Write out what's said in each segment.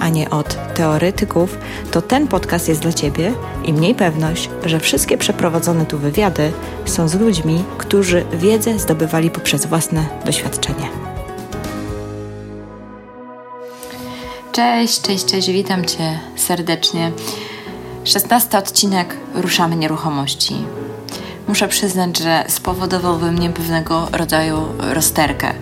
a nie od teoretyków, to ten podcast jest dla Ciebie i mniej pewność, że wszystkie przeprowadzone tu wywiady są z ludźmi, którzy wiedzę zdobywali poprzez własne doświadczenie. Cześć, cześć, cześć, witam Cię serdecznie. 16 odcinek Ruszamy Nieruchomości. Muszę przyznać, że spowodował we mnie pewnego rodzaju rozterkę,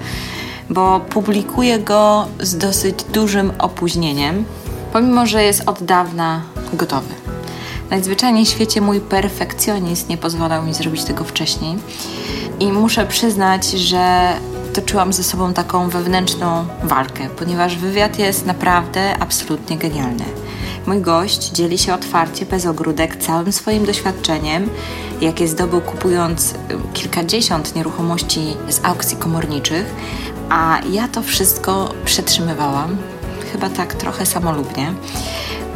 bo publikuję go z dosyć dużym opóźnieniem, pomimo że jest od dawna gotowy. Najzwyczajniej w świecie mój perfekcjonizm nie pozwalał mi zrobić tego wcześniej i muszę przyznać, że toczyłam ze sobą taką wewnętrzną walkę, ponieważ wywiad jest naprawdę absolutnie genialny. Mój gość dzieli się otwarcie, bez ogródek, całym swoim doświadczeniem, jakie zdobył kupując kilkadziesiąt nieruchomości z aukcji komorniczych, a ja to wszystko przetrzymywałam, chyba tak trochę samolubnie,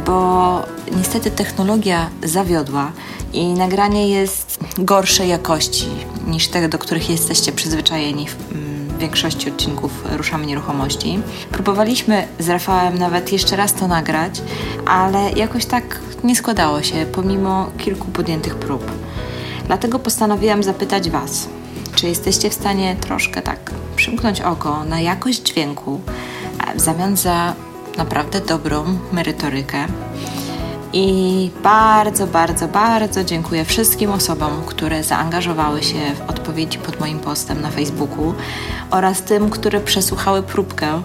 bo niestety technologia zawiodła i nagranie jest gorszej jakości niż te, do których jesteście przyzwyczajeni w mm, większości odcinków Ruszamy Nieruchomości. Próbowaliśmy z Rafałem nawet jeszcze raz to nagrać, ale jakoś tak nie składało się, pomimo kilku podjętych prób. Dlatego postanowiłam zapytać Was, czy jesteście w stanie troszkę tak przymknąć oko na jakość dźwięku w zamian za naprawdę dobrą merytorykę. I bardzo, bardzo, bardzo dziękuję wszystkim osobom, które zaangażowały się w odpowiedzi pod moim postem na Facebooku oraz tym, które przesłuchały próbkę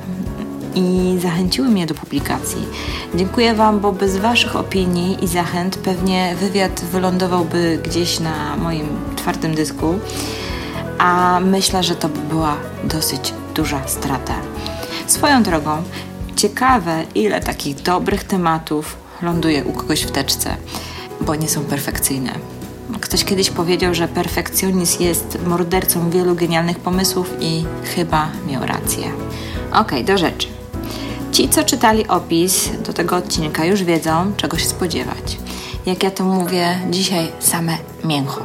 i zachęciły mnie do publikacji. Dziękuję Wam, bo bez Waszych opinii i zachęt pewnie wywiad wylądowałby gdzieś na moim twardym dysku, a myślę, że to by była dosyć duża strata. Swoją drogą, ciekawe, ile takich dobrych tematów ląduje u kogoś w teczce, bo nie są perfekcyjne. Ktoś kiedyś powiedział, że perfekcjonizm jest mordercą wielu genialnych pomysłów i chyba miał rację. Okej, okay, do rzeczy. Ci, co czytali opis do tego odcinka, już wiedzą, czego się spodziewać. Jak ja to mówię, dzisiaj same mięcho.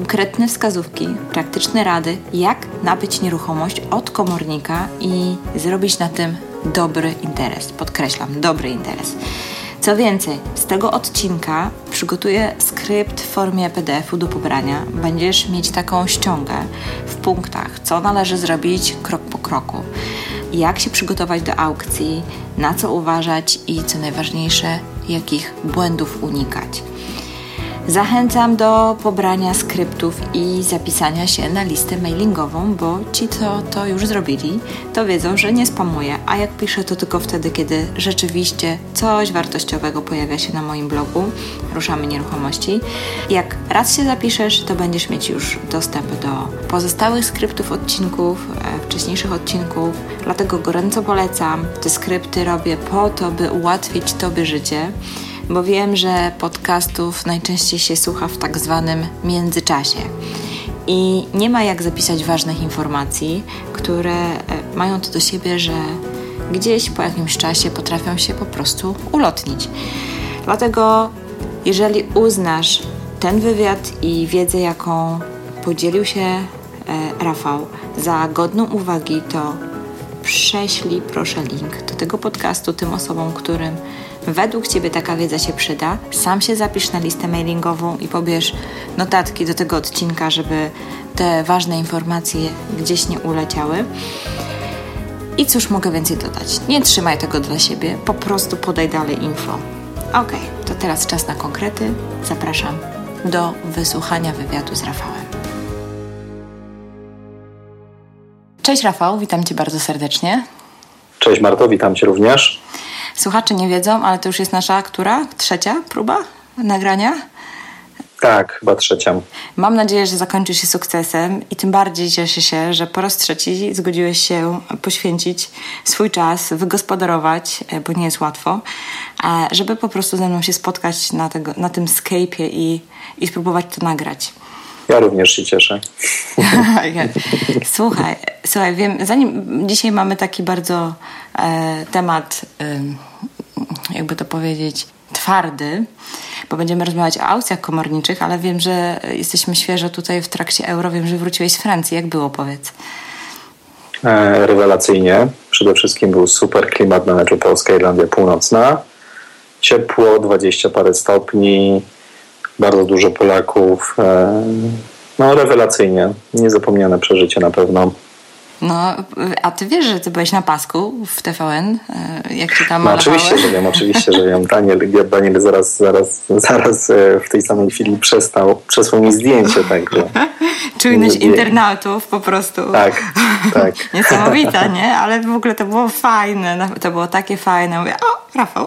Konkretne wskazówki, praktyczne rady, jak nabyć nieruchomość od komornika i zrobić na tym dobry interes. Podkreślam, dobry interes. Co więcej, z tego odcinka przygotuję skrypt w formie PDF-u do pobrania. Będziesz mieć taką ściągę w punktach, co należy zrobić krok po kroku jak się przygotować do aukcji, na co uważać i co najważniejsze, jakich błędów unikać. Zachęcam do pobrania skryptów i zapisania się na listę mailingową, bo ci, co to już zrobili, to wiedzą, że nie spamuję, a jak piszę, to tylko wtedy, kiedy rzeczywiście coś wartościowego pojawia się na moim blogu Ruszamy Nieruchomości. Jak raz się zapiszesz, to będziesz mieć już dostęp do pozostałych skryptów odcinków, e, wcześniejszych odcinków, dlatego gorąco polecam. Te skrypty robię po to, by ułatwić Tobie życie bo wiem, że podcastów najczęściej się słucha w tak zwanym międzyczasie. I nie ma jak zapisać ważnych informacji, które e, mają to do siebie, że gdzieś po jakimś czasie potrafią się po prostu ulotnić. Dlatego, jeżeli uznasz ten wywiad i wiedzę, jaką podzielił się e, Rafał, za godną uwagi, to prześlij proszę link do tego podcastu tym osobom, którym według Ciebie taka wiedza się przyda. Sam się zapisz na listę mailingową i pobierz notatki do tego odcinka, żeby te ważne informacje gdzieś nie uleciały. I cóż mogę więcej dodać? Nie trzymaj tego dla siebie, po prostu podaj dalej info. Ok, to teraz czas na konkrety. Zapraszam do wysłuchania wywiadu z Rafałem. Cześć Rafał, witam Cię bardzo serdecznie. Cześć Marto, witam Cię również. Słuchacze nie wiedzą, ale to już jest nasza która? Trzecia próba nagrania? Tak, chyba trzecia. Mam nadzieję, że zakończy się sukcesem i tym bardziej cieszę się, że po raz trzeci zgodziłeś się poświęcić swój czas, wygospodarować, e, bo nie jest łatwo, e, żeby po prostu ze mną się spotkać na, tego, na tym Skype'ie i, i spróbować to nagrać. Ja również się cieszę. słuchaj, słuchaj, wiem, zanim dzisiaj mamy taki bardzo e, temat, e, jakby to powiedzieć, twardy, bo będziemy rozmawiać o aukcjach komorniczych, ale wiem, że jesteśmy świeżo tutaj w trakcie euro. Wiem, że wróciłeś z Francji. Jak było, powiedz? E, rewelacyjnie. Przede wszystkim był super klimat na meczu Polska-Irlandia Północna. Ciepło, 20 parę stopni, bardzo dużo Polaków. E, no rewelacyjnie. Niezapomniane przeżycie na pewno. No, a ty wiesz, że ty byłeś na pasku w TVN? E, jak się tam no, Oczywiście, że wiem, oczywiście, że wiem. Daniel, Daniel zaraz, zaraz, zaraz e, w tej samej chwili przestał, przesłał mi zdjęcie, także... Czujność internautów po prostu. Tak, tak. Niesamowita, nie? Ale w ogóle to było fajne. To było takie fajne. Mówię, o, Rafał.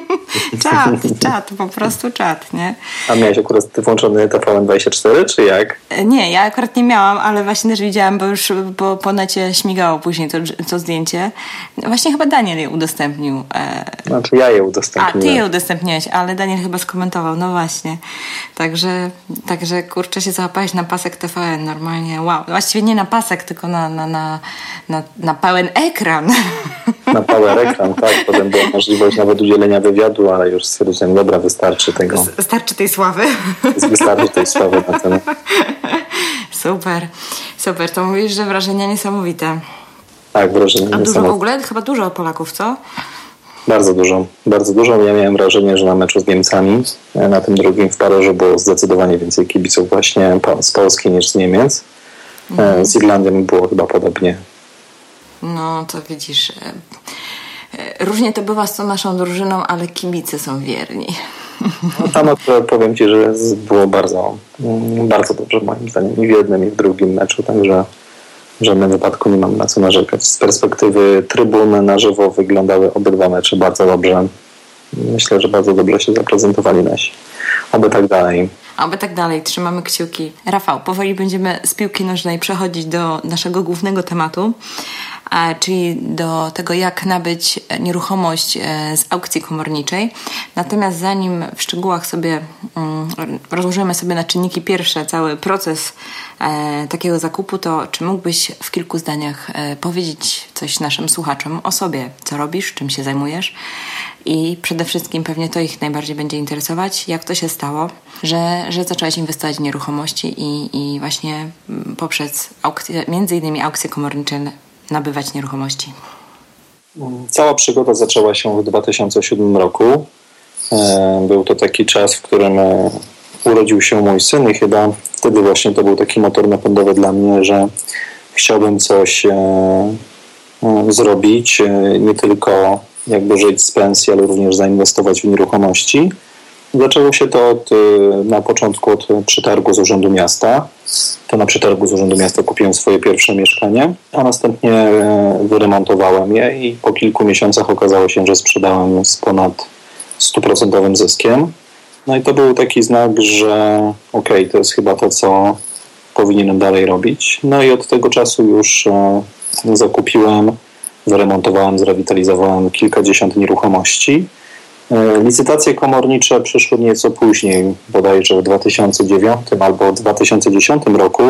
czat, czat, po prostu czat, nie? A miałeś akurat włączony TVN24, czy jak? Nie, ja akurat nie miałam, ale właśnie też widziałam, bo już po, po necie śmigało później to, to zdjęcie. Właśnie chyba Daniel je udostępnił. E, znaczy ja je udostępniłem. A, ty je udostępniłeś, ale Daniel chyba skomentował, no właśnie. Także, także kurczę się załapałeś na pasek TVN normalnie, wow. Właściwie nie na pasek, tylko na, na, na, na, na pełen ekran. Na pełen ekran, tak. Potem była możliwość nawet udzielenia wywiadu, ale już stwierdziłem, dobra, wystarczy tego. Wystarczy tej sławy. Wystarczy tej sławy na ten. Super, super. To mówisz, że wrażenia niesamowite. Tak, wrażenia A dużo w ogóle? Chyba dużo Polaków, co? Bardzo dużo, bardzo dużo. Ja miałem wrażenie, że na meczu z Niemcami, e, na tym drugim w Paryżu było zdecydowanie więcej kibiców właśnie z Polski niż z Niemiec. E. Z Irlandią było chyba podobnie. No, to widzisz, e, różnie to bywa z tą naszą drużyną, ale kibice są wierni. No, tam powiem Ci, że było bardzo, mm, bardzo dobrze moim zdaniem i w jednym i w drugim meczu, także w żadnym wypadku nie mam na co narzekać. Z perspektywy trybuny na żywo wyglądały obydwa mecze bardzo dobrze. Myślę, że bardzo dobrze się zaprezentowali nasi. Oby tak dalej. Oby tak dalej, trzymamy kciuki. Rafał, powoli będziemy z piłki nożnej przechodzić do naszego głównego tematu, czyli do tego, jak nabyć nieruchomość e, z aukcji komorniczej. Natomiast zanim w szczegółach sobie mm, rozłożymy sobie na czynniki pierwsze cały proces e, takiego zakupu, to czy mógłbyś w kilku zdaniach e, powiedzieć coś naszym słuchaczom o sobie? Co robisz, czym się zajmujesz? I przede wszystkim pewnie to ich najbardziej będzie interesować, jak to się stało, że, że zacząłeś inwestować w nieruchomości i, i właśnie poprzez aukcje, między innymi aukcje komornicze nabywać nieruchomości? Cała przygoda zaczęła się w 2007 roku. E, był to taki czas, w którym e, urodził się mój syn i chyba wtedy właśnie to był taki motor napędowy dla mnie, że chciałbym coś e, zrobić, nie tylko jakby żyć z pensji, ale również zainwestować w nieruchomości. Zaczęło się to od, y, na początku od przetargu z Urzędu Miasta. To na przetargu z Urzędu Miasta kupiłem swoje pierwsze mieszkanie, a następnie e, wyremontowałem je i po kilku miesiącach okazało się, że sprzedałem z ponad stuprocentowym zyskiem. No i to był taki znak, że okej, okay, to jest chyba to, co powinienem dalej robić. No i od tego czasu już e, zakupiłem, wyremontowałem, zrewitalizowałem kilkadziesiąt nieruchomości licytacje komornicze przyszły nieco później, bodajże w 2009 albo 2010 roku.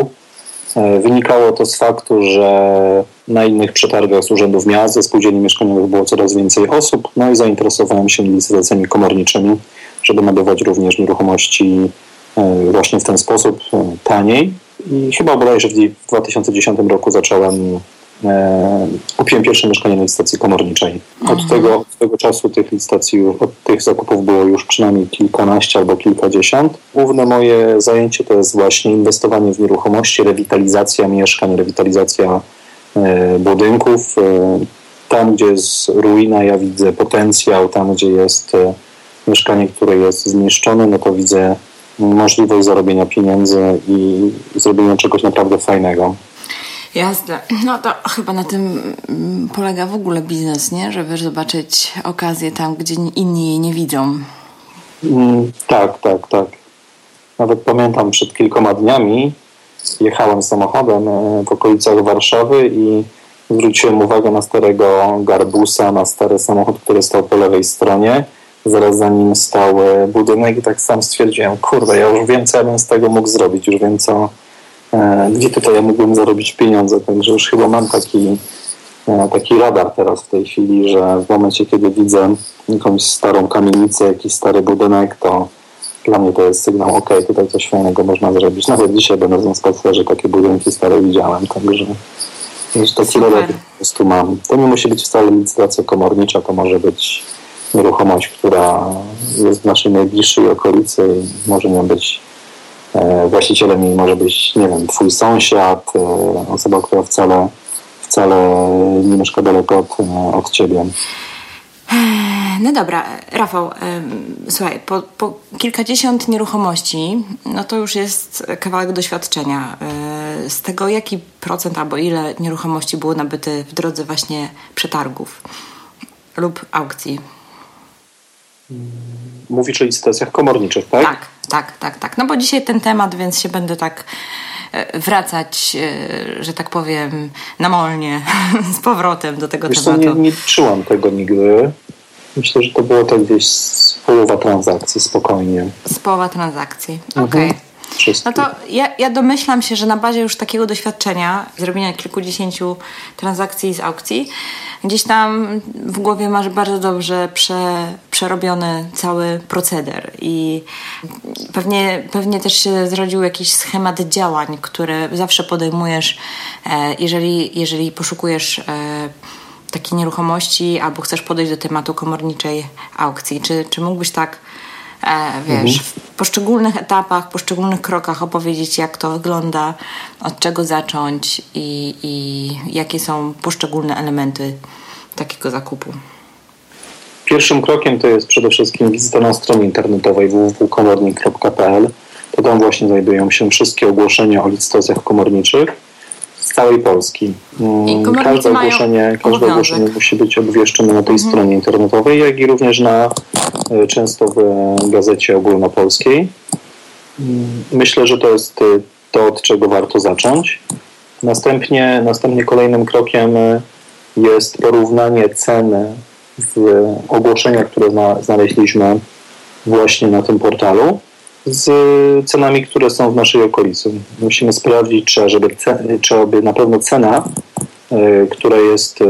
E, wynikało to z faktu, że na innych przetargach z urzędów miast, ze spółdzielni mieszkaniowych było coraz więcej osób, no i zainteresowałem się licytacjami komorniczymi, żeby nabywać również nieruchomości e, właśnie w ten sposób taniej. I chyba bodajże w 2010 roku zacząłem E, kupiłem pierwsze mieszkanie na licytacji komorniczej. Od, tego, od tego czasu tych licytacji, od tych zakupów było już przynajmniej kilkanaście albo kilkadziesiąt. Główne moje zajęcie to jest właśnie inwestowanie w nieruchomości, rewitalizacja mieszkań, rewitalizacja e, budynków. E, tam, gdzie jest ruina, ja widzę potencjał, tam, gdzie jest mieszkanie, które jest zniszczone, no to widzę możliwość zarobienia pieniędzy i zrobienia czegoś naprawdę fajnego. Jasne. No to chyba na tym mm, polega w ogóle biznes, nie? Żeby zobaczyć okazję tam, gdzie inni jej nie widzą. Mm, tak, tak, tak. Nawet pamiętam przed kilkoma dniami jechałem samochodem e, w okolicach Warszawy i zwróciłem uwagę na starego garbusa, na stary samochód, który stał po lewej stronie. Zaraz za nim stał e, budynek i tak sam stwierdziłem, kurde, ja już wiem, co ja bym z tego mógł zrobić, już wiem, co, gdzie tutaj ja mógłbym zarobić pieniądze. Także już chyba mam taki, e, taki radar teraz w tej chwili, że w momencie, kiedy widzę jakąś starą kamienicę, jakiś stary budynek, to dla mnie to jest sygnał, ok, tutaj coś fajnego można zrobić. Nawet dzisiaj będąc na spacerze takie budynki stare widziałem, także już taki radar po prostu mam. To nie musi być wcale licytacja komornicza, to może być nieruchomość, która jest w naszej najbliższej okolicy i może nią być e, właścicielem jej może być, nie wiem, twój sąsiad, e, osoba, która wcale, wcale nie mieszka daleko od, e, od ciebie. No dobra, Rafał, słuchaj, po, po, kilkadziesiąt nieruchomości, no to już jest kawałek doświadczenia. Z tego jaki procent albo ile nieruchomości było nabyte w drodze właśnie przetargów lub aukcji? Mówisz o licytacjach komorniczych, tak? Tak, tak, tak, tak. No bo dzisiaj ten temat, więc się będę tak e, wracać, e, że tak powiem, namolnie z powrotem do tego Wiesz tematu. Co, nie, nie czułam tego nigdy. Myślę, że to było tak gdzieś z połowa transakcji, spokojnie. Z połowa transakcji, mhm. okej. Okay. No to ja, ja domyślam się, że na bazie już takiego doświadczenia, zrobienia kilkudziesięciu transakcji z aukcji, gdzieś tam w głowie masz bardzo dobrze prze, przerobiony cały proceder i pewnie, pewnie też się zrodził jakiś schemat działań, które zawsze podejmujesz, e, jeżeli, jeżeli poszukujesz e, takiej nieruchomości albo chcesz podejść do tematu komorniczej aukcji. Czy, czy mógłbyś tak wiesz, mhm. w poszczególnych etapach, poszczególnych krokach opowiedzieć, jak to wygląda, od czego zacząć i, i jakie są poszczególne elementy takiego zakupu. Pierwszym krokiem to jest przede wszystkim wizyta na stronie internetowej www.komornik.pl. To tam właśnie znajdują się wszystkie ogłoszenia o licytacjach komorniczych z całej Polski. Mm, każde ogłoszenie, każde ogłoszenie musi być obwieszczone na tej mhm. stronie internetowej, jak i również na e, często w gazecie ogólnopolskiej. Mm, myślę, że to jest e, to, od czego warto zacząć. Następnie, następnie kolejnym krokiem e, jest porównanie ceny w ogłoszeniach, które znaleźliśmy właśnie na tym portalu z cenami, które są w naszej okolicy. Musimy sprawdzić, czy żeby, czy aby na pewno cena, e, która jest e,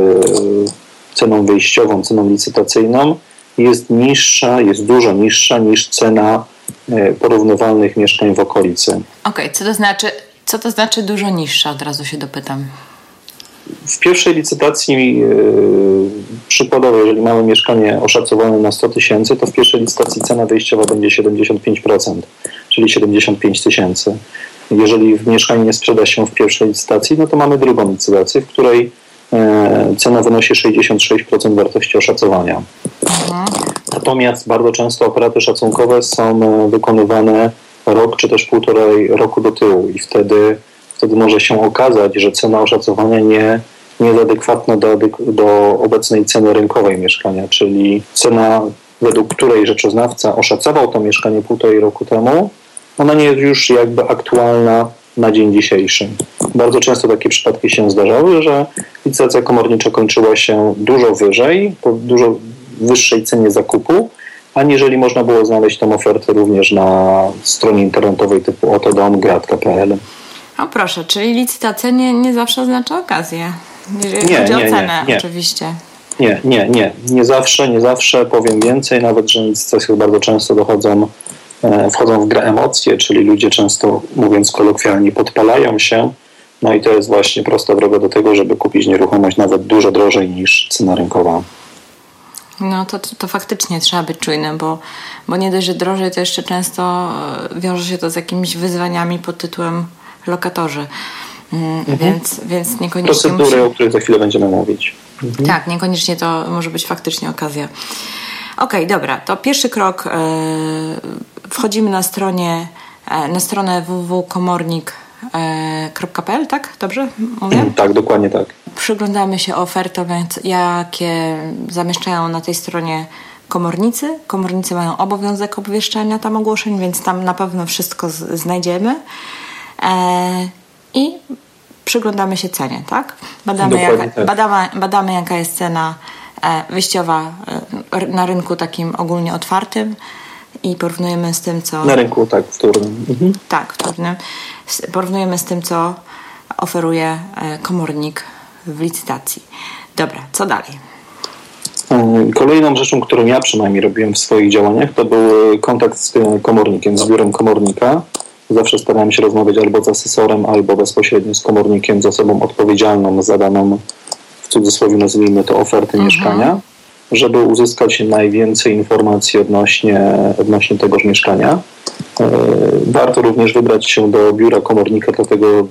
ceną wyjściową, ceną licytacyjną, jest niższa, jest dużo niższa niż cena e, porównywalnych mieszkań w okolicy. Okej, okay, co to znaczy, co to znaczy dużo niższa? Od razu się dopytam. W pierwszej licytacji yy, przykładowo, jeżeli mamy mieszkanie oszacowane na 100 tysięcy, to w pierwszej licytacji cena wyjściowa będzie 75%, czyli 75 tysięcy. Jeżeli mieszkanie nie sprzeda się w pierwszej licytacji, no to mamy drugą licytację, w której e, cena wynosi 66% wartości oszacowania. Mhm. Natomiast bardzo często operaty szacunkowe są e, wykonywane rok czy też półtorej roku do tyłu i wtedy wtedy może się okazać, że cena oszacowania nie, jest adekwatna do, do obecnej ceny rynkowej mieszkania, czyli cena, według której rzeczoznawca oszacował to mieszkanie półtorej roku temu, ona nie jest już jakby aktualna na dzień dzisiejszy. Bardzo często takie przypadki się zdarzały, że licytacja komornicza kończyła się dużo wyżej, po dużo wyższej cenie zakupu, aniżeli można było znaleźć tą ofertę również na stronie internetowej typu otodom.grat.pl. O proszę, czyli licytacja nie, nie zawsze oznacza okazję. Jeżeli nie, chodzi nie, o cenę, nie, oczywiście. Nie, nie, nie. Nie zawsze, nie zawsze. Powiem więcej, nawet, że licytacje bardzo często dochodzą, e, wchodzą w grę emocje, czyli ludzie często, mówiąc kolokwialnie, podpalają się. No i to jest właśnie prosta droga do tego, żeby kupić nieruchomość nawet dużo drożej niż cena rynkowa. No to, to, to, faktycznie trzeba być czujnym, bo, bo nie dość, że drożej, to jeszcze często e, wiąże się to z jakimiś wyzwaniami pod tytułem lokatorzy. Mm, mhm. Więc, więc niekoniecznie. Procedury, musi... o której za chwilę będziemy mówić. Mhm. Tak, niekoniecznie to może być faktycznie okazja. Okej, okay, dobra, to pierwszy krok. E, wchodzimy na stronie, e, na stronę www.komornik.pl, tak? Dobrze mówię? Mm, tak, dokładnie tak. Przyglądamy się ofertom, jakie zamieszczają na tej stronie komornicy. Komornicy mają obowiązek obwieszczania tam ogłoszeń, więc tam na pewno wszystko znajdziemy. E, i przyglądamy się cenie, tak? Badamy, jaka, tak. Badamy, badamy jaka jest cena e, wyjściowa e, na rynku takim ogólnie otwartym i porównujemy z tym, co. Na rynku, tak, wtórnym. Mhm. Tak, wtórnym. Porównujemy z tym, co oferuje komornik w licytacji. Dobra, co dalej? Kolejną rzeczą, którą ja przynajmniej robiłem w swoich działaniach, to był kontakt z komornikiem, z biurem komornika. Zawsze starałem się rozmawiać albo z asesorem, albo bezpośrednio z komornikiem, z osobą odpowiedzialną za daną, w cudzysłowie nazwijmy to, ofertę mhm. mieszkania, żeby uzyskać najwięcej informacji odnośnie, odnośnie tegoż mieszkania. E, warto również wybrać się do biura komornika, dlatego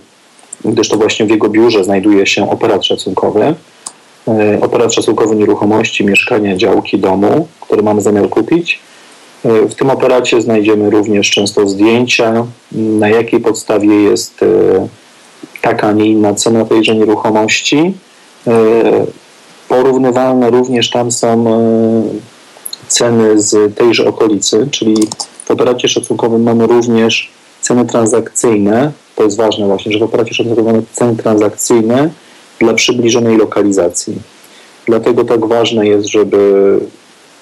gdyż to właśnie w jego biurze znajduje się operat szacunkowy. E, operat szacunkowy nieruchomości, mieszkania, działki, domu, który mamy zamiar kupić. E, w tym operacie znajdziemy również często zdjęcia, na jakiej podstawie jest e, taka, a nie inna cena tejże nieruchomości. Porównywalne również tam są ceny z tejże okolicy, czyli w operacie szacunkowym mamy również ceny transakcyjne. To jest ważne właśnie, że w operacie szacunkowym mamy ceny transakcyjne dla przybliżonej lokalizacji. Dlatego tak ważne jest, żeby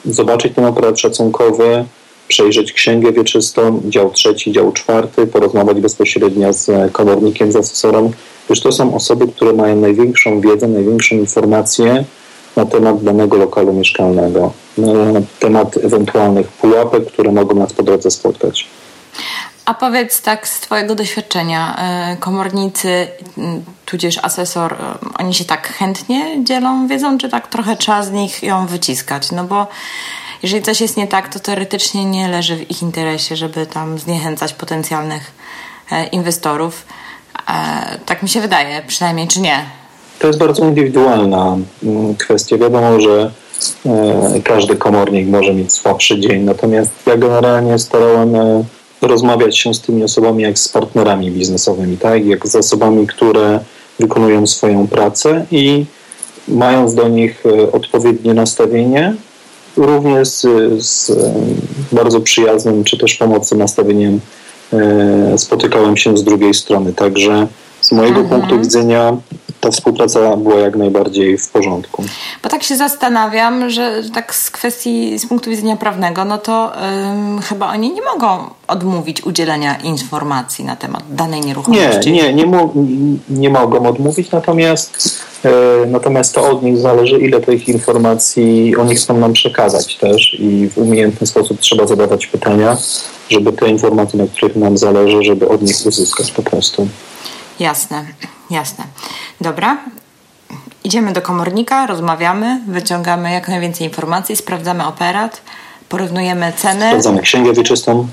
zobaczyć ten aparat szacunkowy, przejrzeć księgę wieczystą, dział trzeci, dział czwarty, porozmawiać bezpośrednio z komornikiem, z asesorem, gdyż to są osoby, które mają największą wiedzę, największą informację na temat danego lokalu mieszkalnego, na temat ewentualnych pułapek, które mogą nas po drodze spotkać. A powiedz tak z Twojego doświadczenia, e, komornicy, tudzież asesor, e, oni się tak chętnie dzielą wiedzą, czy tak trochę trzeba z nich ją wyciskać? No bo jeżeli coś jest nie tak, to teoretycznie nie leży w ich interesie, żeby tam zniechęcać potencjalnych e, inwestorów. Tak mi się wydaje, przynajmniej, czy nie? To jest bardzo indywidualna kwestia. Wiadomo, że każdy komornik może mieć słabszy dzień, natomiast ja generalnie starałem rozmawiać się z tymi osobami jak z partnerami biznesowymi, tak? jak z osobami, które wykonują swoją pracę i mając do nich e, odpowiednie nastawienie, również z, z bardzo przyjaznym czy też pomocnym nastawieniem e, spotykałem się z drugiej strony. Także z mojego mhm. punktu widzenia ta współpraca była jak najbardziej w porządku. Bo tak się zastanawiam, że tak z kwestii, z punktu widzenia prawnego, no to ym, chyba oni nie mogą odmówić udzielenia informacji na temat danej nieruchomości. Nie, nie, nie, mo nie mogą odmówić, natomiast, yy, natomiast to od nich zależy, ile tych informacji oni chcą nam przekazać też i w umiejętny sposób trzeba zadawać pytania, żeby te informacje, na których nam zależy, żeby od nich uzyskać po prostu. Jasne, jasne. Dobra. Idziemy do komornika, rozmawiamy, wyciągamy jak najwięcej informacji, sprawdzamy operat, porównujemy ceny. Sprawdzamy księgę wieczystą.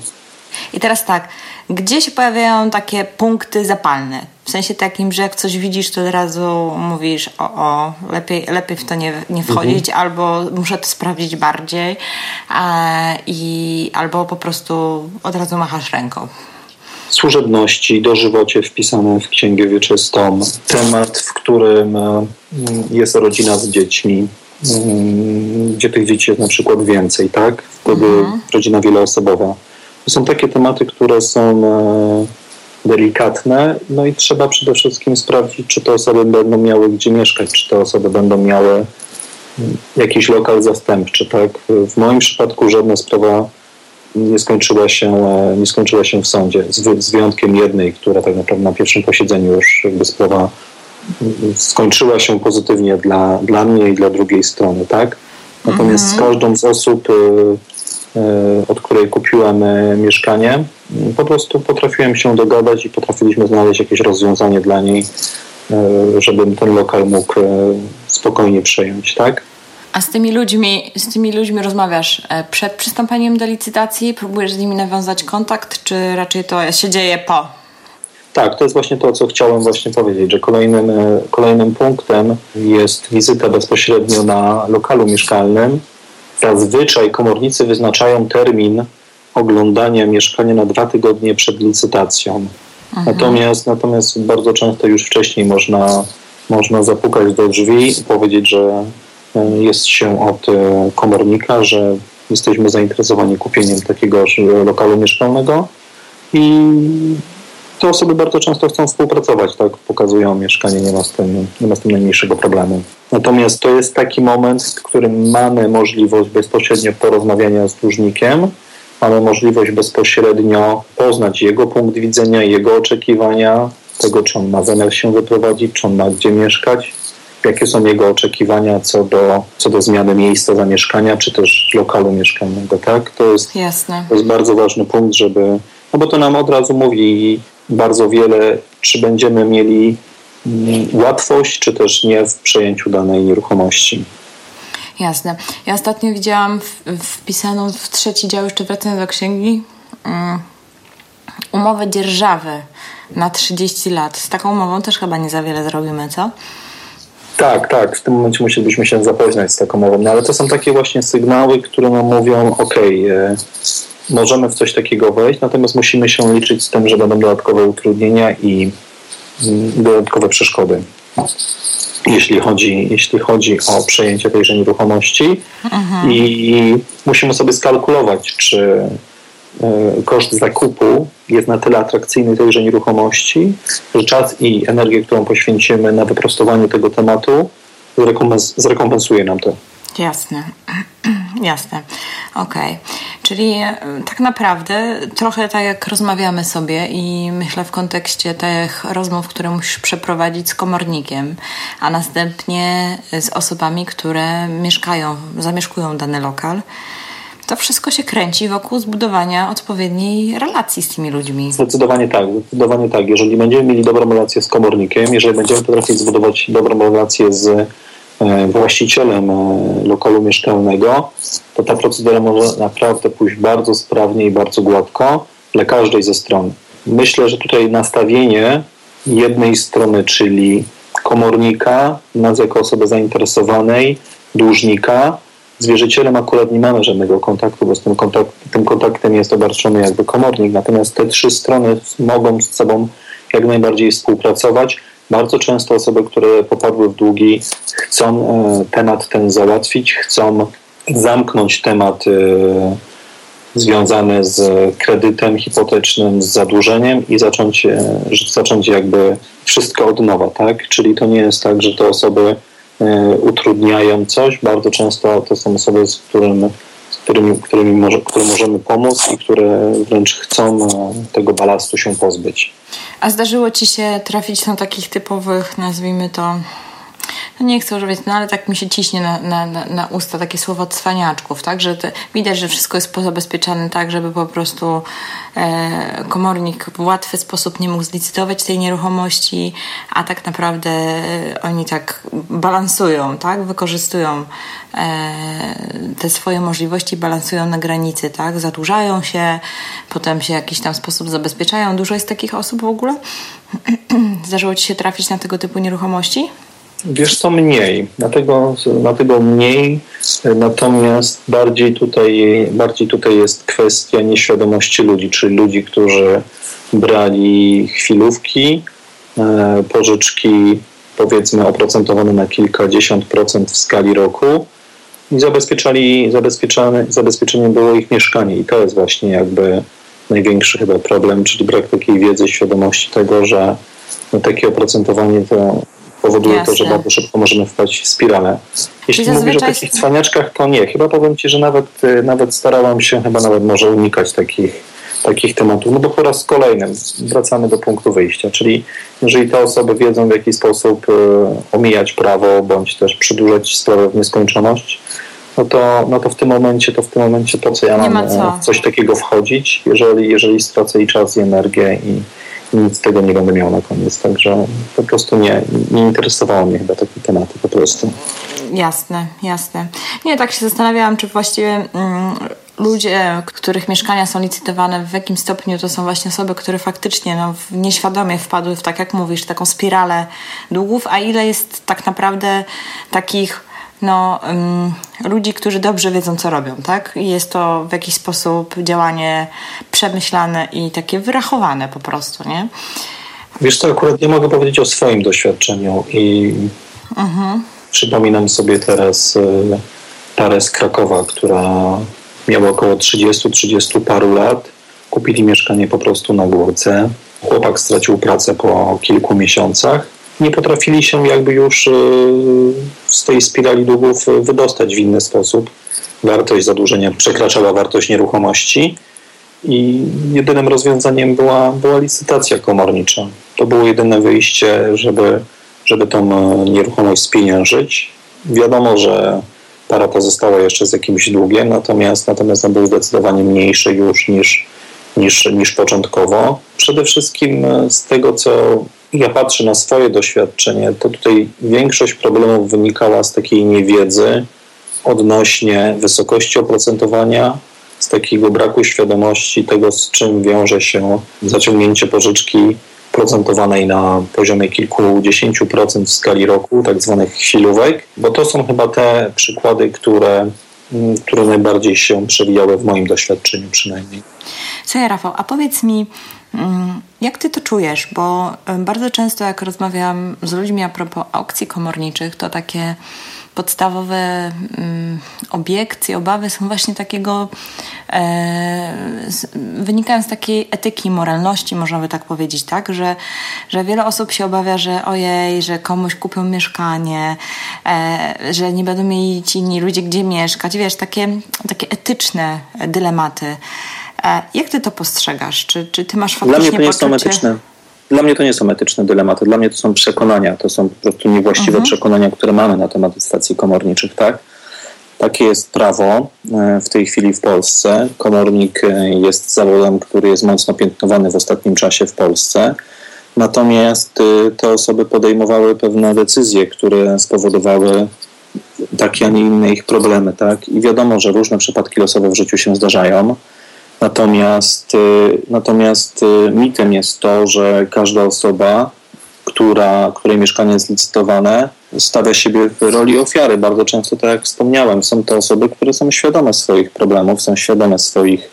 I teraz tak, gdzie się pojawiają takie punkty zapalne? W sensie takim, że jak coś widzisz, to od razu mówisz, o, o lepiej, lepiej w to nie, nie wchodzić, mhm. albo muszę to sprawdzić bardziej, a, i, albo po prostu od razu machasz ręką służebności, dożywocie wpisane w Księgę Wieczystą, temat, w którym e, jest rodzina z dziećmi, mm, gdzie tych dzieci jest na przykład więcej, tak? Wtedy mhm. rodzina wieloosobowa. To są takie tematy, które są e, delikatne, no i trzeba przede wszystkim sprawdzić, czy te osoby będą miały gdzie mieszkać, czy te osoby będą miały mm, jakiś lokal zastępczy, tak? W moim przypadku żadna sprawa nie skończyła się, e, nie skończyła się w sądzie, z, z wyjątkiem jednej, która tak naprawdę na pierwszym posiedzeniu już jakby sprawa mm, skończyła się pozytywnie dla, dla mnie i dla drugiej strony, tak? Natomiast mhm. z każdą z osób, e, e, od której kupiłem mieszkanie, mm, po prostu potrafiłem się dogadać i potrafiliśmy znaleźć jakieś rozwiązanie dla niej, żebym ten lokal mógł spokojnie przejąć, tak? A z tymi ludźmi, z tymi ludźmi rozmawiasz e, przed przystąpieniem do licytacji? Próbujesz z nimi nawiązać kontakt, czy raczej to się dzieje po? Tak, to jest właśnie to, co chciałem właśnie powiedzieć, że kolejnym, e, kolejnym punktem jest wizyta bezpośrednio na lokalu mieszkalnym. Zazwyczaj komornicy wyznaczają termin oglądania mieszkania na dwa tygodnie przed licytacją. Mhm. Natomiast, natomiast bardzo często już wcześniej można, można zapukać do drzwi i powiedzieć, że jest się od e, komornika, że jesteśmy zainteresowani kupieniem takiego lokalu mieszkalnego i te osoby bardzo często chcą współpracować, tak, pokazują mieszkanie, nie ma, z tym, nie ma z tym najmniejszego problemu. Natomiast to jest taki moment, w którym mamy możliwość bezpośrednio porozmawiania z dłużnikiem mamy możliwość bezpośrednio poznać jego punkt widzenia, jego oczekiwania, tego, czy on ma zamiar się wyprowadzić, czy on ma gdzie mieszkać, jakie są jego oczekiwania co do, co do zmiany miejsca zamieszkania, czy też lokalu mieszkalnego, tak? To jest, Jasne. to jest bardzo ważny punkt, żeby, no bo to nam od razu mówi bardzo wiele, czy będziemy mieli mm, łatwość, czy też nie w przejęciu danej nieruchomości. Jasne. Ja ostatnio widziałam wpisaną w trzeci dział, jeszcze wracając do księgi, um, umowę dzierżawy na 30 lat. Z taką umową też chyba nie za wiele zrobimy, co? Tak, tak. W tym momencie musielibyśmy się zapoznać z taką umową. No ale to są takie właśnie sygnały, które nam mówią, ok, e, możemy w coś takiego wejść, natomiast musimy się liczyć z tym, że będą dodatkowe utrudnienia i mm, dodatkowe przeszkody jeśli chodzi, jeśli chodzi o przejęcie tejże nieruchomości mhm. i musimy sobie skalkulować, czy koszt zakupu jest na tyle atrakcyjny tejże nieruchomości, że czas i energię, którą poświęcimy na wyprostowanie tego tematu, zrekompensuje nam to. Jasne, jasne. Okej. Okay. Czyli e, tak naprawdę trochę tak jak rozmawiamy sobie i myślę w kontekście tych rozmów, które musisz przeprowadzić z komornikiem, a następnie z osobami, które mieszkają, zamieszkują dany lokal. To wszystko się kręci wokół zbudowania odpowiedniej relacji z tymi ludźmi. Zdecydowanie tak, zdecydowanie tak. Jeżeli będziemy mieli dobrą relację z komornikiem, jeżeli będziemy potrafić zbudować dobrą relację z E, właścicielem e, lokalu mieszkalnego, to ta procedura może naprawdę pójść bardzo sprawnie i bardzo gładko dla każdej ze stron. Myślę, że tutaj nastawienie jednej strony, czyli komornika, nas jako osoby zainteresowanej, dłużnika, z wierzycielem akurat nie mamy żadnego kontaktu, bo z tym, kontakt, tym kontaktem jest obarczony jakby komornik. Natomiast te trzy strony mogą z sobą jak najbardziej współpracować, bardzo często osoby, które popadły w długi, chcą e, temat ten załatwić, chcą zamknąć temat e, związany z kredytem hipotecznym, z zadłużeniem i zacząć, e, zacząć jakby wszystko od nowa, tak? Czyli to nie jest tak, że te osoby utrudniają coś. Bardzo często to są osoby, z którym którymi, którymi może, które możemy pomóc i które wręcz chcą tego balastu się pozbyć. A zdarzyło Ci się trafić na takich typowych, nazwijmy to, no nie chcę używać, no ale tak mi się ciśnie na, na, na usta takie słowo cwaniaczków, tak, że te, widać, że wszystko jest pozabezpieczane tak, żeby po prostu e, komornik w łatwy sposób nie mógł zlicytować tej nieruchomości, a tak naprawdę e, oni tak balansują, tak, wykorzystują e, te swoje możliwości, balansują na granicy, tak, zadłużają się, potem się w jakiś tam sposób zabezpieczają. Dużo jest takich osób w ogóle? Zdarzyło Ci się trafić na tego typu nieruchomości? Wiesz co, mniej. Dlatego, dlatego mniej, natomiast bardziej tutaj, bardziej tutaj jest kwestia nieświadomości ludzi, czyli ludzi, którzy brali chwilówki, e, pożyczki powiedzmy oprocentowane na kilkadziesiąt procent w skali roku i zabezpieczali, zabezpieczane, zabezpieczenie było ich mieszkanie i to jest właśnie jakby największy chyba problem, czyli brak takiej wiedzy, świadomości tego, że no, takie oprocentowanie to powoduje Jasne. to, że bardzo szybko możemy wpaść w spiralę. Jeśli zazwyczaj... mówisz o takich cwaniaczkach, to nie. Chyba powiem Ci, że nawet, y, nawet starałam się chyba nawet może unikać takich, takich tematów. No bo po raz kolejny wracamy do punktu wyjścia, czyli jeżeli te osoby wiedzą w jaki sposób y, omijać prawo, bądź też przedłużać sprawę w nieskończoność, no to, no to w tym momencie, to w tym momencie po co ja mam ma co. coś takiego wchodzić, jeżeli, jeżeli stracę i czas, i energię i, nic z tego nie będę miał na koniec. Także po prostu nie, nie interesowało mnie chyba takie tematy po prostu. Jasne, jasne. Nie, tak się zastanawiałam, czy właściwie mm, ludzie, których mieszkania są licytowane, w jakim stopniu to są właśnie osoby, które faktycznie no, nieświadomie wpadły w, tak jak mówisz, taką spiralę długów, a ile jest tak naprawdę takich no, um, ludzi, którzy dobrze wiedzą, co robią, tak? I jest to w jakiś sposób działanie przemyślane i takie wyrachowane po prostu, nie? Wiesz co, akurat nie mogę powiedzieć o swoim doświadczeniu i mhm. przypominam sobie teraz y, parę z Krakowa, która miała około 30-30 paru lat. Kupili mieszkanie po prostu na górce. Chłopak stracił pracę po kilku miesiącach nie potrafili się jakby już y, z tej spirali długów wydostać w inny sposób. wartość zadłużenia przekraczała wartość nieruchomości i jedynym rozwiązaniem była, była licytacja komornicza. To było jedyne wyjście, żeby, żeby tą nieruchomość spieniężyć. Wiadomo, że para pozostała jeszcze z jakimś długiem, natomiast, natomiast on był zdecydowanie mniejszy już niż, niż, niż początkowo. Przede wszystkim z tego, co ja patrzę na swoje doświadczenie, to tutaj większość problemów wynikała z takiej niewiedzy odnośnie wysokości oprocentowania, z takiego braku świadomości tego, z czym wiąże się zaciągnięcie pożyczki procentowanej na poziomie kilkudziesięciu procent w skali roku, tak zwanych chwilówek, bo to są chyba te przykłady, które, które najbardziej się przewijały w moim doświadczeniu przynajmniej. Słuchaj Rafał, a powiedz mi, mm, jak ty to czujesz? Bo bardzo często jak rozmawiam z ludźmi a propos aukcji komorniczych, to takie podstawowe um, obiekcje, obawy są właśnie takiego, e, z, wynikają z takiej etyki, moralności, można by tak powiedzieć, tak? Że, że wiele osób się obawia, że ojej, że komuś kupią mieszkanie, e, że nie będą mieli ci inni ludzie gdzie mieszkać, wiesz, takie, takie etyczne dylematy. E, jak ty to postrzegasz? Czy, czy ty masz faktycznie Dla mnie to nie poczucie... są etyczne. Dla mnie to nie są etyczne dylematy, dla mnie to są przekonania, to są po prostu niewłaściwe mhm. przekonania, które mamy na temat stacji komorniczych, tak? Takie jest prawo e, w tej chwili w Polsce. Komornik e, jest zawodem, który jest mocno piętnowany w ostatnim czasie w Polsce. Natomiast e, te osoby podejmowały pewne decyzje, które spowodowały takie, a nie inne ich problemy. Tak? I wiadomo, że różne przypadki losowe w życiu się zdarzają. Natomiast, y, natomiast y, mitem jest to, że każda osoba, która, której mieszkanie jest licytowane, stawia siebie w roli ofiary. Bardzo często, tak jak wspomniałem, są to osoby, które są świadome swoich problemów, są świadome swoich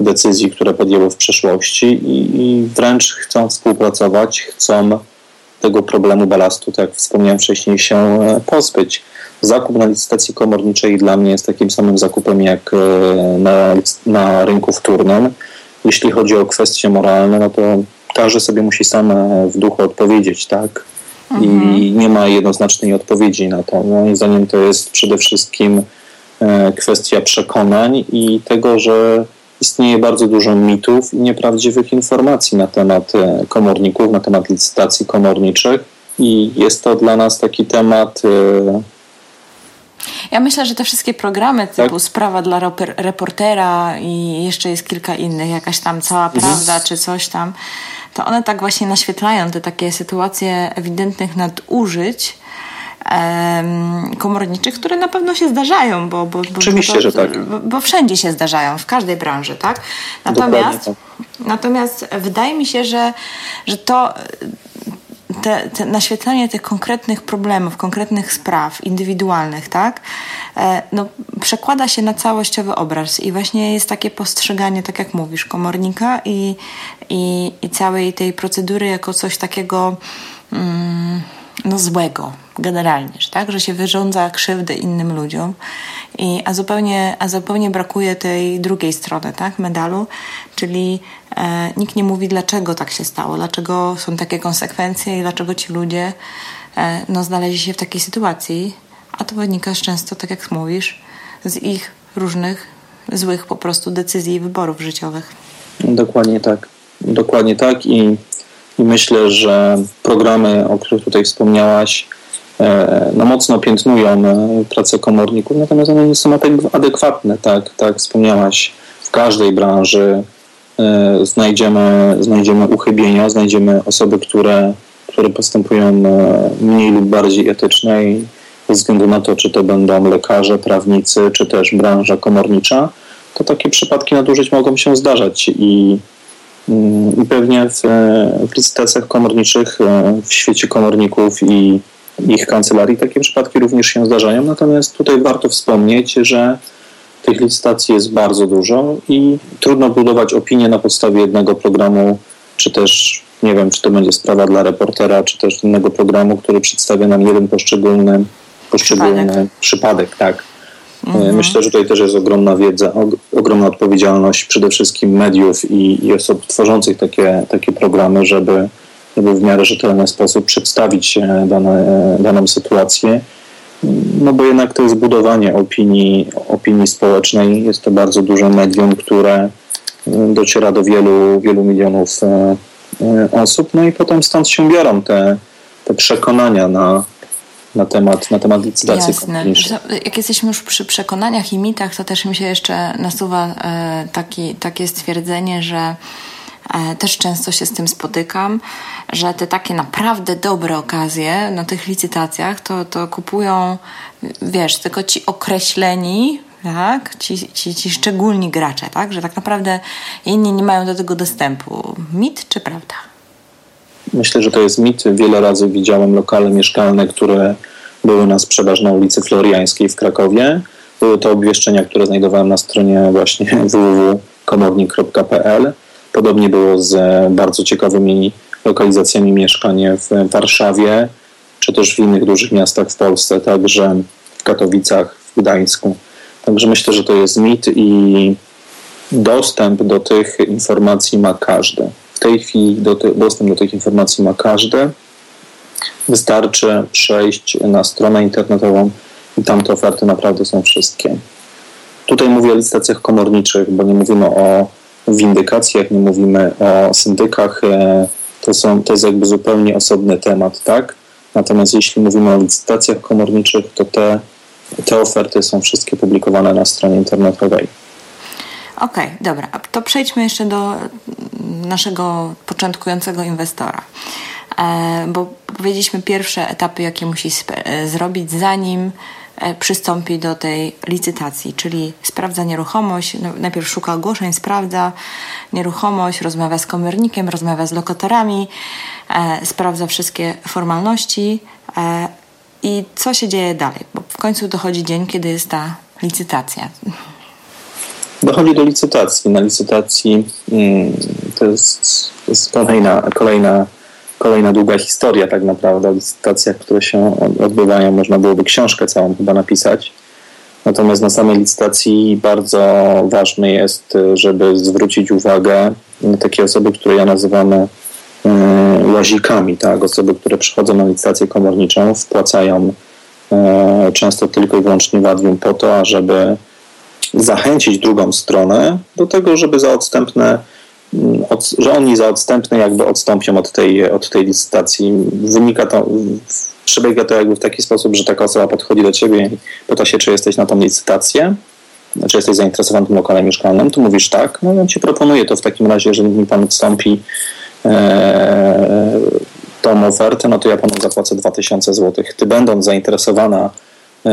decyzji, które podjęły w przeszłości i, i wręcz chcą współpracować, chcą tego problemu balastu, tak jak wspomniałem wcześniej, się e, pozbyć zakup na licytacji komorniczej dla mnie jest takim samym zakupem jak e, na, na rynku wtórnym. Jeśli chodzi o kwestie moralne, no to każdy sobie musi sam e, w duchu odpowiedzieć, tak? Mhm. I nie ma jednoznacznej odpowiedzi na to. Moim zdaniem to jest przede wszystkim e, kwestia przekonań i tego, że istnieje bardzo dużo mitów i nieprawdziwych informacji na temat komorników, na temat licytacji komorniczych. I jest to dla nas taki temat ja myślę, że te wszystkie programy typu tak? Sprawa dla reportera i jeszcze jest kilka innych, jakaś tam cała mhm. prawda czy coś tam, to one tak właśnie naświetlają te takie sytuacje ewidentnych nadużyć komorniczych, które na pewno się zdarzają, bo, bo, bo, Oczywiście, bo, że tak. Bo, bo, wszędzie się zdarzają, w każdej branży, tak? Natomiast, tak. natomiast wydaje mi się, że, że to te, te naświetlenie tych konkretnych problemów, konkretnych spraw indywidualnych, tak, e, no, przekłada się na całościowy obraz i właśnie jest takie postrzeganie, tak jak mówisz, komornika i, i, i całej tej procedury jako coś takiego mm, no, złego generalnie, że, tak? że się wyrządza krzywdę innym ludziom, I, a, zupełnie, a zupełnie brakuje tej drugiej strony tak? medalu, czyli e, nikt nie mówi, dlaczego tak się stało, dlaczego są takie konsekwencje i dlaczego ci ludzie e, no, znaleźli się w takiej sytuacji, a to wynika często, tak jak mówisz, z ich różnych złych po prostu decyzji i wyborów życiowych. Dokładnie tak. Dokładnie tak i, i myślę, że programy, o których tutaj wspomniałaś, E, no, mocno piętnują e, pracę komorników, natomiast one nie są adekwatne, tak, tak wspomniałaś, w każdej branży e, znajdziemy, znajdziemy uchybienia, znajdziemy osoby, które, które postępują mniej lub bardziej etycznie i ze względu na to, czy to będą lekarze, prawnicy, czy też branża komornicza, to takie przypadki nadużyć mogą się zdarzać i, i pewnie w, w licytacjach komorniczych, w świecie komorników i ich kancelarii takie przypadki również się zdarzają. Natomiast tutaj warto wspomnieć, że tych licytacji jest bardzo dużo i trudno budować opinię na podstawie jednego programu, czy też nie wiem, czy to będzie sprawa dla reportera, czy też innego programu, który przedstawia nam jeden poszczególny, poszczególny przypadek. przypadek tak. Mhm. Myślę, że tutaj też jest ogromna wiedza, ogromna odpowiedzialność przede wszystkim mediów i, i osób tworzących takie, takie programy, żeby żeby w miarę rzetelny sposób przedstawić dane, daną sytuację no bo jednak to jest budowanie opinii, opinii społecznej. Jest to bardzo duże medium, które dociera do wielu, wielu milionów osób, no i potem stąd się biorą te, te przekonania na, na temat, na temat licytacji Jasne. Jak jesteśmy już przy przekonaniach i mitach, to też mi się jeszcze nasuwa e, taki, takie stwierdzenie, że e, też często się z tym spotykam, że te takie naprawdę dobre okazje na tych licytacjach to, to kupują, wiesz, tylko ci określeni, tak? Ci, ci, ci szczególni gracze, tak? Że tak naprawdę inni nie mają do tego dostępu. Mit czy prawda? Myślę, że to jest mit. Wiele razy widziałem lokale mieszkalne, które były na sprzedaż na ulicy Floriańskiej w Krakowie. Były to obwieszczenia, które znajdowałem na stronie właśnie www.komornik.pl. Podobnie było z bardzo ciekawymi lokalizacjami mieszkań w Warszawie, czy też w innych dużych miastach w Polsce, także w Katowicach, w Gdańsku. Także myślę, że to jest mit i dostęp do tych informacji ma każdy tej chwili do ty, dostęp do tych informacji ma każdy. Wystarczy przejść na stronę internetową i tam te oferty naprawdę są wszystkie. Tutaj mówię o licytacjach komorniczych, bo nie mówimy o windykacjach, nie mówimy o syndykach. E, to, są, to jest jakby zupełnie osobny temat, tak? Natomiast jeśli mówimy o licytacjach komorniczych, to te, te oferty są wszystkie publikowane na stronie internetowej. Okej, okay, dobra. To przejdźmy jeszcze do naszego początkującego inwestora. E, bo powiedzieliśmy pierwsze etapy, jakie musi e, zrobić, zanim e, przystąpi do tej licytacji, czyli sprawdza nieruchomość, no, najpierw szuka ogłoszeń, sprawdza nieruchomość, rozmawia z komornikiem, rozmawia z lokatorami, sprawdza wszystkie formalności i co się dzieje dalej, bo w końcu dochodzi dzień, kiedy jest ta licytacja dochodzi do licytacji. Na licytacji mm, to jest, to jest kolejna, kolejna, kolejna długa historia tak naprawdę o licytacjach, które się odbywają. Można byłoby książkę całą chyba napisać. Natomiast na samej licytacji bardzo ważne jest, żeby zwrócić uwagę na takie osoby, które ja nazywam e, łazikami, tak? osoby, które przychodzą na licytację komorniczą, wpłacają e, często tylko i wyłącznie wadium po to, ażeby zachęcić drugą stronę do tego, żeby za odstępne mm, od, że oni za odstępne jakby odstąpią od tej, od tej licytacji. Wynika to, przebiega to jakby w taki sposób, że taka osoba podchodzi do ciebie i pyta się, czy jesteś na tą licytację, czy jesteś zainteresowany tym lokalem mieszkalnym, tu mówisz tak, no on ci proponuje to w takim razie, jeżeli mi pan odstąpi e, tą ofertę, no to ja panu zapłacę 2000 zł. Ty będąc zainteresowana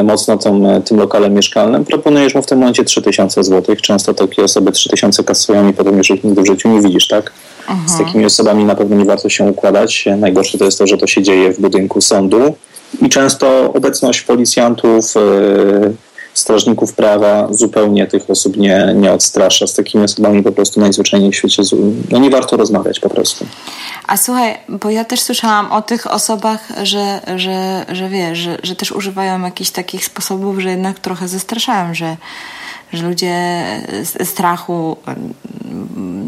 mocno tą, e, tym lokalem mieszkalnym, proponujesz mu w tym momencie 3000 zł. Często takie osoby 3000 kasują i potem już ich nigdy w życiu nie widzisz, tak? Z mhm. takimi osobami na pewno nie warto się układać. Najgorsze to jest to, że to się dzieje w budynku sądu i często obecność policjantów, yy, strażników prawa zupełnie tych osób nie, nie odstrasza. Z takimi osobami po prostu najzwyczajniej w świecie no nie warto rozmawiać po prostu. A słuchaj, bo ja też słyszałam o tych osobach, że, że, że wiesz, że, że też używają jakichś takich sposobów, że jednak trochę zastraszają, że że ludzie z strachu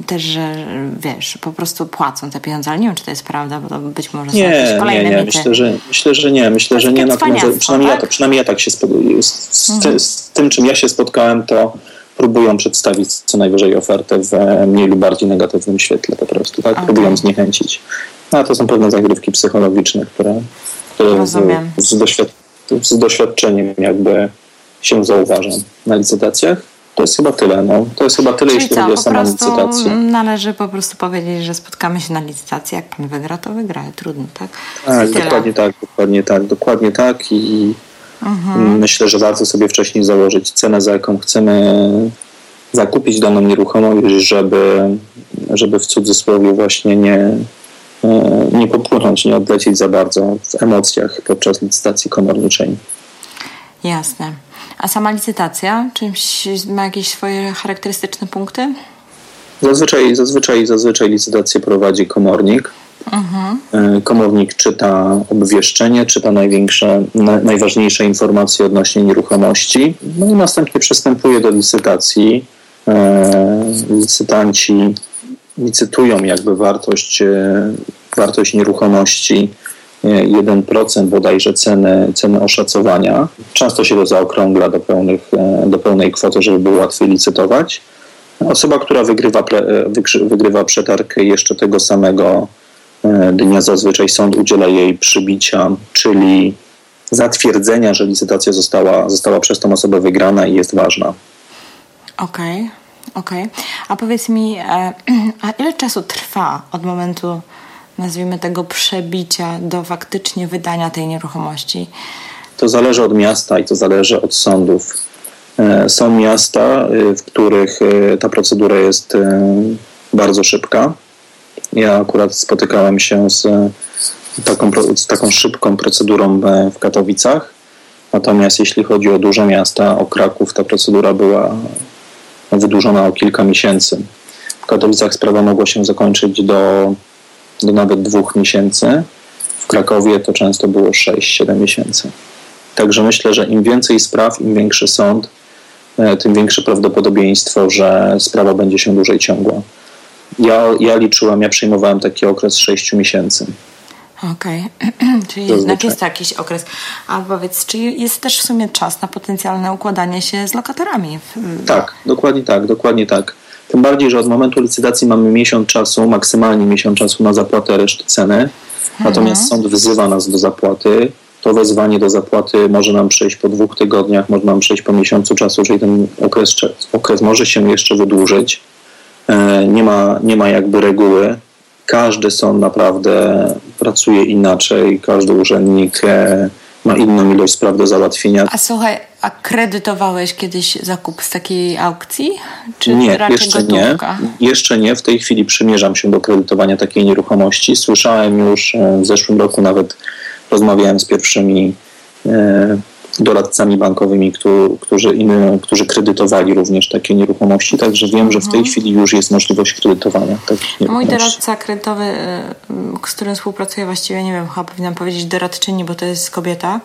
też, że wiesz, po prostu płacą te pieniądze, ale nie wiem, czy to jest prawda, bo to być może nie, są jakieś kolejne nie, nie. Mity. Myślę, że, myślę, że nie, myślę, że nie, natomiast przynajmniej, tak? ja, to, przynajmniej ja tak się spotkałem. Z, z, mhm. z, tym, czym ja się spotkałem, to próbują przedstawić co najwyżej ofertę w mniej lub bardziej negatywnym świetle po prostu, tak? Okay. Próbują zniechęcić. No, a to są pewne zagrywki psychologiczne, które, które z, z, doświad z doświadczeniem jakby się zauważam na licytacjach. To jest chyba tyle. No. To jest chyba tyle, Czyli jeśli co, chodzi o samą licytację. Należy po prostu powiedzieć, że spotkamy się na licytacji. Jak pan wygra, to wygra. Trudno, tak? Tak, dokładnie tak, dokładnie tak, dokładnie tak. I mhm. myślę, że warto sobie wcześniej założyć cenę, za jaką chcemy zakupić daną nieruchomość, żeby, żeby w cudzysłowie właśnie nie, e, nie popłynąć, nie odlecieć za bardzo w emocjach podczas licytacji komorniczej. Jasne. A sama licytacja, czymś ma jakieś swoje charakterystyczne punkty? Zazwyczaj, zazwyczaj, zazwyczaj licytację prowadzi komornik. Mhm. E, komornik czyta obwieszczenie, czyta największe, na, najważniejsze informacje odnośnie nieruchomości, no i następnie przystępuje do licytacji. E, licytanci licytują jakby wartość, e, wartość nieruchomości 1% bodajże ceny, ceny oszacowania. Często się to zaokrągla do, pełnych, do pełnej kwoty, żeby było łatwiej licytować. Osoba, która wygrywa, wygrywa przetarg jeszcze tego samego dnia, zazwyczaj sąd udziela jej przybicia, czyli zatwierdzenia, że licytacja została, została przez tą osobę wygrana i jest ważna. Okej, okay, okej. Okay. A powiedz mi, e, a ile czasu trwa od momentu, nazwijmy tego, przebicia do faktycznie wydania tej nieruchomości? To zależy od miasta i to zależy od sądów. E, są miasta, e, w których ta procedura jest bardzo szybka. Ja akurat spotykałem się z taką, z taką szybką procedurą w Katowicach. Natomiast jeśli chodzi o duże miasta, o Kraków, ta procedura była wydłużona o kilka miesięcy. W Katowicach sprawa mogła się zakończyć do, do nawet dwóch miesięcy. W Krakowie to często było 6-7 miesięcy. Także myślę, że im więcej spraw, im większy sąd, e, tym większe prawdopodobieństwo, że sprawa będzie się dłużej ciągła. Ja, ja liczyłem, ja przyjmowałem taki okres 6 miesięcy. Okej, okay. czyli jednak jest to jakiś okres. A powiedz, czy jest też w sumie czas na potencjalne układanie się z lokatorami? Tak, dokładnie tak, dokładnie tak. Tym bardziej, że od momentu licytacji mamy miesiąc czasu, maksymalnie miesiąc czasu na zapłatę reszty ceny. Mhm. Natomiast sąd wzywa nas do zapłaty. To wezwanie do zapłaty może nam przejść po dwóch tygodniach, może nam przejść po miesiącu czasu, czyli ten okres, okres może się jeszcze wydłużyć. E, nie ma, nie ma jakby reguły każdy sąd naprawdę pracuje inaczej, każdy urzędnik e, ma inną ilość spraw do załatwienia. A słuchaj, a kredytowałeś kiedyś zakup z takiej aukcji? Czy nie, jeszcze gotówka? nie. Jeszcze nie. W tej chwili przymierzam się do kredytowania takiej nieruchomości. Słyszałem już e, w zeszłym roku nawet rozmawiałem z pierwszymi e, doradcami bankowymi, którzy, którzy kredytowali również takie nieruchomości, także wiem, że w tej mhm. chwili już jest możliwość kredytowania. Mój doradca kredytowy, y, z którym współpracuję właściwie, nie wiem, chyba powinnam powiedzieć doradczyni, bo to jest kobieta,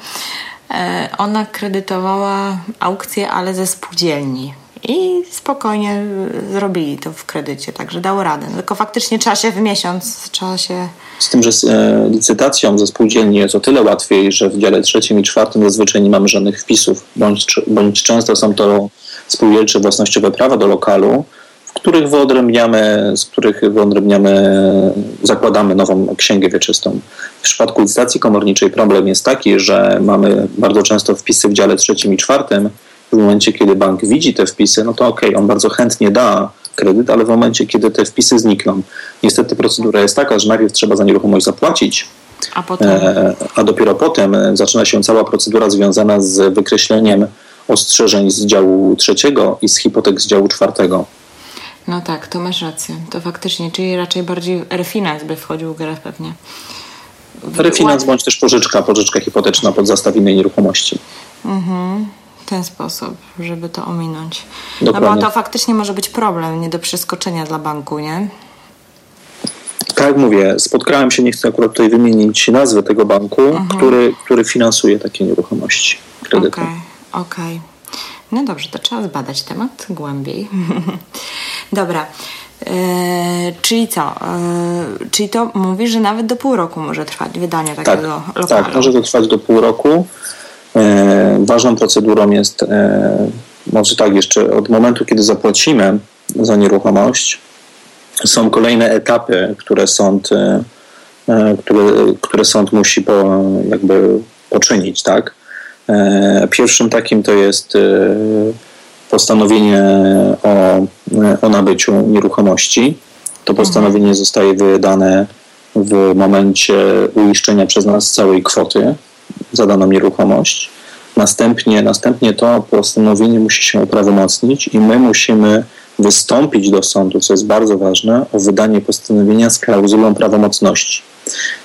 y, ona kredytowała aukcję, ale ze spółdzielni i spokojnie zrobili to w kredycie, także dało radę. Tylko faktycznie trzeba się w miesiąc, trzeba się... Z tym, że z e, licytacją ze spółdzielni jest o tyle łatwiej, że w dziale trzecim i czwartym zazwyczaj nie mamy żadnych wpisów, bądź, bądź często są to spółdzielcze własnościowe prawa do lokalu, w których wyodrębniamy, z których wyodrębniamy, zakładamy nową księgę wieczystą. W przypadku licytacji komorniczej problem jest taki, że mamy bardzo często wpisy w dziale trzecim i czwartym, w momencie, kiedy bank widzi te wpisy, no to ok, on bardzo chętnie da kredyt, ale w momencie, kiedy te wpisy znikną. Niestety procedura jest taka, że najpierw trzeba za nieruchomość zapłacić, a, potem... E, a dopiero potem zaczyna się cała procedura związana z wykreśleniem ostrzeżeń z działu trzeciego i z hipotek z działu czwartego. No tak, to masz rację. To faktycznie, czyli raczej bardziej refinans by wchodził w grę pewnie. Refinans bądź też pożyczka, pożyczka hipoteczna pod zastaw innej nieruchomości. Mhm ten sposób, żeby to ominąć. Dokładnie. No bo to faktycznie może być problem, nie do przeskoczenia dla banku, nie? Tak jak mówię, spotkałem się, nie chcę akurat tutaj wymienić nazwy tego banku, mhm. który, który finansuje takie nieruchomości kredytem. Okej, okay, okej. Okay. No dobrze, to trzeba zbadać temat głębiej. Dobra. Yy, czyli co? Yy, czyli to mówisz, że nawet do pół roku może trwać wydanie takiego tak, lokalu? Tak, może to trwać do pół roku. E, ważną procedurą jest, e, może tak, jeszcze od momentu, kiedy zapłacimy za nieruchomość, są kolejne etapy, które sąd, e, które, które sąd musi po, jakby poczynić, tak? Pierwszym takim to jest postanowienie o, o nabyciu nieruchomości. To postanowienie zostaje wydane w momencie uiszczenia przez nas całej kwoty za daną nieruchomość. Następnie, następnie to postanowienie musi się uprawomocnić i my musimy wystąpić do sądu, co jest bardzo ważne, o wydanie postanowienia z klauzulą prawomocności.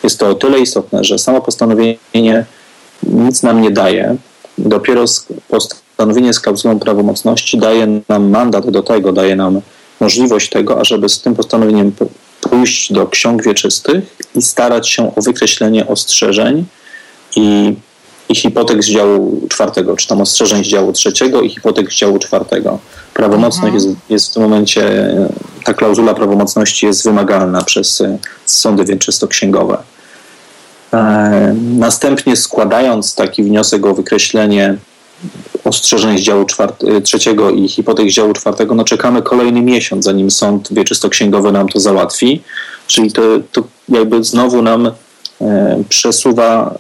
Jest to o tyle istotne, że samo postanowienie nic nam nie daje. Dopiero postanowienie z klauzulą prawomocności daje nam mandat do tego, daje nam możliwość tego, ażeby z tym postanowieniem pójść do ksiąg wieczystych i starać się o wykreślenie ostrzeżeń i, i hipotek z działu czwartego, czy tam ostrzeżeń z działu trzeciego i hipotek z działu czwartego. Prawomocność mhm. jest, jest w tym momencie, ta klauzula prawomocności jest wymagalna przez sądy wieczystoksięgowe. E, następnie składając taki wniosek o wykreślenie ostrzeżeń z działu czwart- trzeciego i hipotek z działu czwartego, no czekamy kolejny miesiąc, zanim sąd wieczysto-księgowy nam to załatwi. Czyli to, to jakby znowu nam e, przesuwa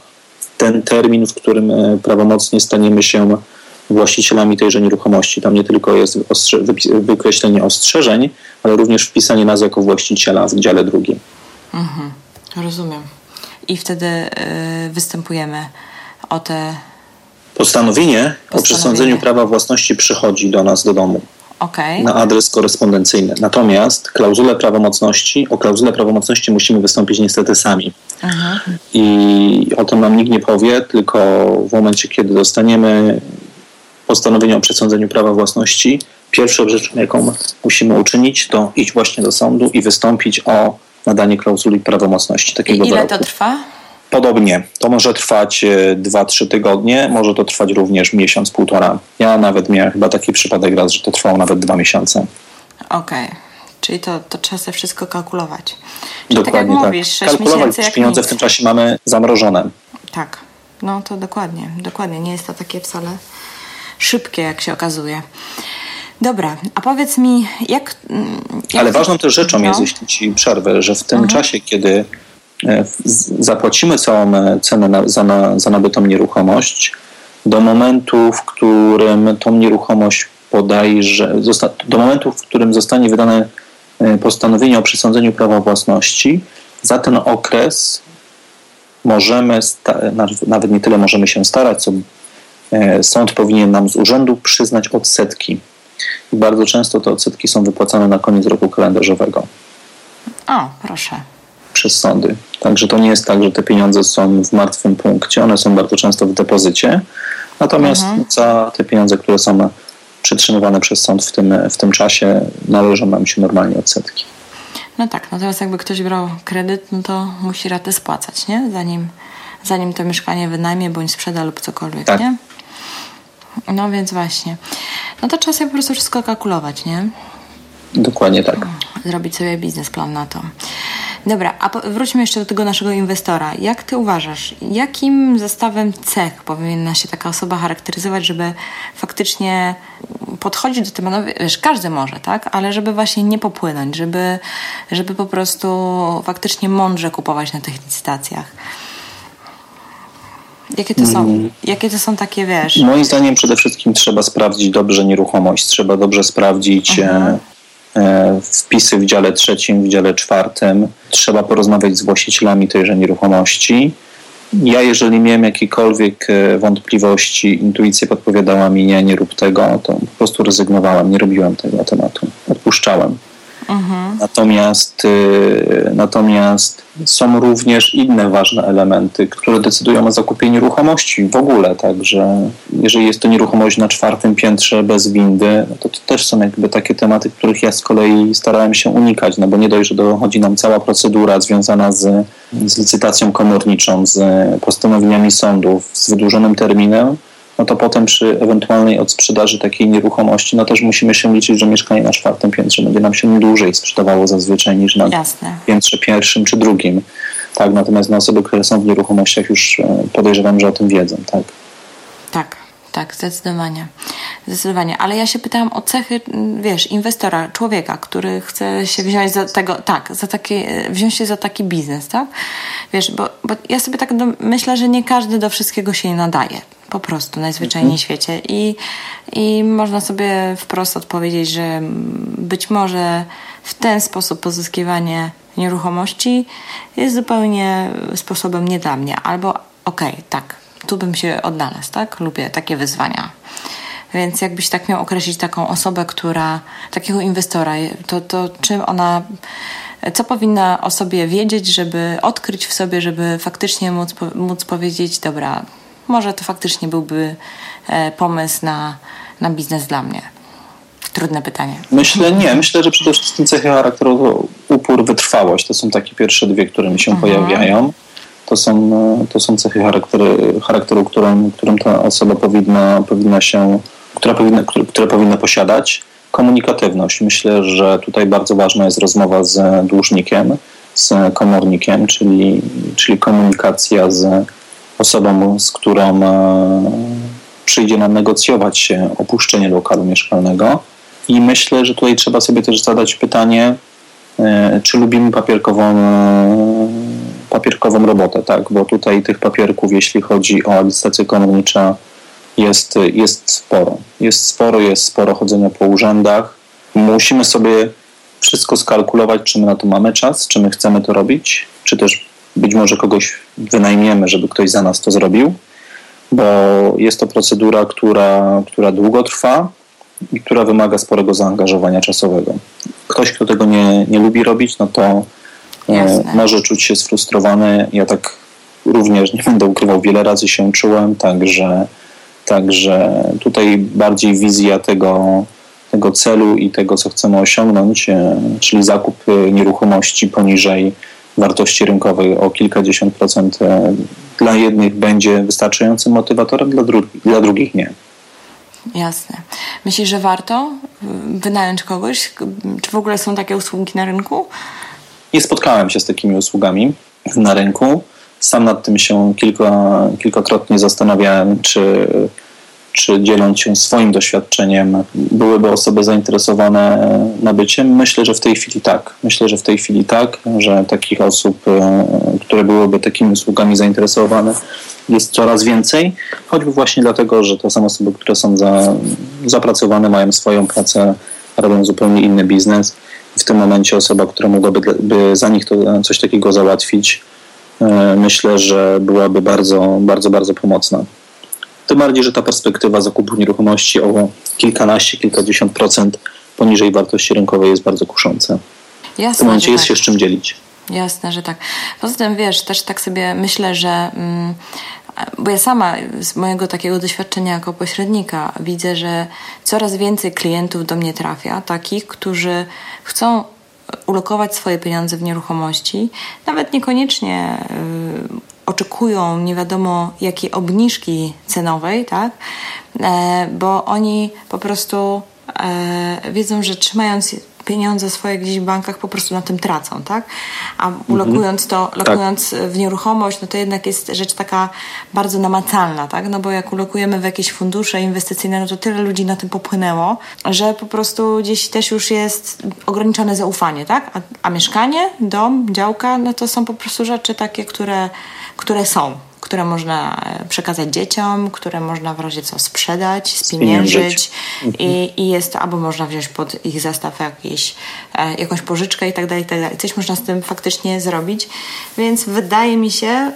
ten termin, w którym e, prawomocnie staniemy się właścicielami tejże nieruchomości. Tam nie tylko jest ostrze- wykreślenie ostrzeżeń, ale również wpisanie nas jako właściciela w dziale drugim. Mhm, rozumiem. I wtedy y, występujemy o te. Postanowienie, o przesądzeniu prawa własności przychodzi do nas do domu. Okay. Na adres korespondencyjny. Natomiast klauzulę prawomocności, o klauzulę prawomocności musimy wystąpić niestety sami. I o tym nam nikt nie powie, tylko w momencie, kiedy dostaniemy postanowienie o przesądzeniu prawa własności, pierwszą rzeczą, jaką musimy uczynić, to iść właśnie do sądu i wystąpić o nadanie klauzuli prawomocności takiego I ile wyroku. to trwa? Podobnie. To może trwać 2-3 e, tygodnie, może to trwać również miesiąc, półtora. Ja nawet miałem chyba taki przypadek raz, że to trwało nawet dwa miesiące. Okej. Okay. Czyli to, to trzeba sobie wszystko kalkulować. Czyli dokładnie tak. Jak tak. Mówisz, kalkulować, jak pieniądze w tym czasie mamy zamrożone. Tak. No to dokładnie, dokładnie. Nie jest to takie wcale szybkie, jak się okazuje. Dobra, a powiedz mi, jak. jak Ale ważną też rzeczą no? jest, jeśli ci przerwę, że w tym mhm. czasie, kiedy e, zapłacimy całą e, cenę na, za, na, za nabytą nieruchomość, do momentu, w którym tą nieruchomość podajże, do momentu, w którym zostanie wydane postanowienie o przesądzeniu prawa własności, za ten okres możemy, nawet nie tyle możemy się starać, co sąd powinien nam z urzędu przyznać odsetki i bardzo często te odsetki są wypłacane na koniec roku kalendarzowego. O, proszę. Przez sądy. Także to nie jest tak, że te pieniądze są w martwym punkcie, one są bardzo często w depozycie. Natomiast mhm. za te pieniądze, które są przetrzymywane przez sąd w tym, w tym czasie, należą nam się normalnie odsetki. No tak, natomiast jakby ktoś brał kredyt, no to musi ratę spłacać, nie? Zanim, zanim to mieszkanie wynajmie bądź sprzeda lub cokolwiek, tak. nie? No więc właśnie. No to trzeba sobie po prostu wszystko kalkulować, nie? Dokładnie tak. Zrobić sobie biznesplan na to. A wróćmy jeszcze do tego naszego inwestora. Jak ty uważasz, jakim zestawem cech powinna się taka osoba charakteryzować, żeby faktycznie podchodzić do tematu, wiesz, każdy może, tak? Ale żeby właśnie nie popłynąć, żeby, żeby po prostu faktycznie mądrze kupować na tych licytacjach. Jakie to są? Mm. Jakie to są takie, wiesz? Moim zdaniem przede wszystkim trzeba sprawdzić dobrze nieruchomość. Trzeba dobrze sprawdzić mhm. E, e, wpisy w dziale trzecim, w dziale czwartym. Trzeba porozmawiać z właścicielami tejże nieruchomości. Ja, jeżeli miałem jakiekolwiek e, wątpliwości, intuicja podpowiadała mi nie, nie rób tego, to po prostu rezygnowałem, nie robiłem tego tematu. Odpuszczałem. Mhm. Natomiast, y, natomiast są również inne ważne elementy, które decydują o zakupieniu nieruchomości w ogóle. Także jeżeli jest to nieruchomość na czwartym piętrze bez windy, no to, to też są jakby takie tematy, których ja z kolei starałem się unikać, no bo nie dość, że dochodzi nam cała procedura związana z, z licytacją komorniczą, z postanowieniami sądów, z wydłużonym terminem, no to potem przy ewentualnej odsprzedaży takiej nieruchomości, no też musimy się liczyć, że mieszkanie na czwartym piętrze będzie nam się dłużej sprzedawało zazwyczaj niż na Jasne. piętrze pierwszym czy drugim. Tak, natomiast na osoby, które są w nieruchomościach już e, podejrzewam, że o tym wiedzą, tak. Tak, zdecydowanie. Zdecydowanie. Ale ja się pytałam o cechy, wiesz, inwestora, człowieka, który chce się wziąć za tego, tak, za taki, wziąć się za taki biznes, tak? Wiesz, bo, bo ja sobie tak do, myślę, że nie każdy do wszystkiego się nadaje. Po prostu, najzwyczajniej w świecie. I, I można sobie wprost odpowiedzieć, że być może w ten sposób pozyskiwanie nieruchomości jest zupełnie sposobem nie dla mnie. Albo okej, okay, tak, tu bym się odnalazł, tak? Lubię takie wyzwania. Więc jakbyś tak miał określić taką osobę, która, takiego inwestora, to, to czym ona, co powinna o sobie wiedzieć, żeby odkryć w sobie, żeby faktycznie móc, móc powiedzieć, dobra, może to faktycznie byłby e, pomysł na, na biznes dla mnie. Trudne pytanie. Myślę nie. Myślę, że przede wszystkim cechy charakteru upór, wytrwałość. To są takie pierwsze dwie, które mi się mhm. pojawiają. To są, to są cechy charakteru, którym, którym ta osoba powinna, powinna się, która powinna, które powinna posiadać. Komunikatywność. Myślę, że tutaj bardzo ważna jest rozmowa z dłużnikiem, z komornikiem, czyli, czyli komunikacja z osobą, z którą e, przyjdzie nam negocjować się opuszczenie lokalu mieszkalnego. I myślę, że tutaj trzeba sobie też zadać pytanie, e, czy lubimy papierkową, e, papierkową robotę, tak? Bo tutaj tych papierków, jeśli chodzi o licytację komornicze, jest, jest sporo. Jest sporo, jest sporo chodzenia po urzędach. Musimy sobie wszystko skalkulować, czy my na to mamy czas, czy my chcemy to robić, czy też być może kogoś wynajmiemy, żeby ktoś za nas to zrobił, bo jest to procedura, która, która długo trwa i która wymaga sporego zaangażowania czasowego. Ktoś, kto tego nie, nie lubi robić, no to e, może czuć się sfrustrowany. Ja tak również nie będę ukrywał, wiele razy się czułem, także, także tutaj bardziej wizja tego, tego celu i tego, co chcemy osiągnąć, e, czyli zakup e, nieruchomości poniżej wartości rynkowej o kilkadziesiąt procent e, dla jednych będzie wystarczającym motywatorem, dla, dru dla drugich nie. Jasne. Myślisz, że warto wynająć kogoś? Czy w ogóle są takie usługi na rynku? Nie spotkałem się z takimi usługami na rynku. Sam nad tym się kilka, kilkakrotnie zastanawiałem, czy czy dzieląc się swoim doświadczeniem, byłyby osoby zainteresowane nabyciem? Myślę, że w tej chwili tak. Myślę, że w tej chwili tak, że takich osób, e, które byłyby takimi usługami zainteresowane, jest coraz więcej, choćby właśnie dlatego, że to są osoby, które są za, zapracowane, mają swoją pracę, robią zupełnie inny biznes. W tym momencie osoba, która mogłaby by za nich to, coś takiego załatwić, e, myślę, że byłaby bardzo, bardzo, bardzo pomocna. Tym bardziej, że ta perspektywa zakupu nieruchomości o kilkanaście, kilkadziesiąt procent poniżej wartości rynkowej jest bardzo kusząca. Jasne, w tym momencie jest tak. się z czym dzielić. Jasne, że tak. Poza tym, wiesz, też tak sobie myślę, że... Mm, bo ja sama z mojego takiego doświadczenia jako pośrednika widzę, że coraz więcej klientów do mnie trafia, takich, którzy chcą ulokować swoje pieniądze w nieruchomości, nawet niekoniecznie y, oczekują nie wiadomo jakiej obniżki cenowej, tak? E, bo oni po prostu e, wiedzą, że trzymając pieniądze swoje gdzieś w bankach po prostu na tym tracą, tak? A mhm. lokując to, tak. lokując tak. w nieruchomość, no to jednak jest rzecz taka bardzo namacalna, tak? No bo jak ulokujemy w jakieś fundusze inwestycyjne, no to tyle ludzi na tym popłynęło, że po prostu gdzieś też już jest ograniczone zaufanie, tak? A, a mieszkanie, dom, działka, no to są po prostu rzeczy takie, które które są, które można e, przekazać dzieciom, które można w razie co sprzedać, spieniężyć mhm. i, i jest to, albo można wziąć pod ich zastaw jakieś, e, jakąś pożyczkę i tak dalej, i tak dalej. Coś można z tym faktycznie zrobić, więc wydaje mi się,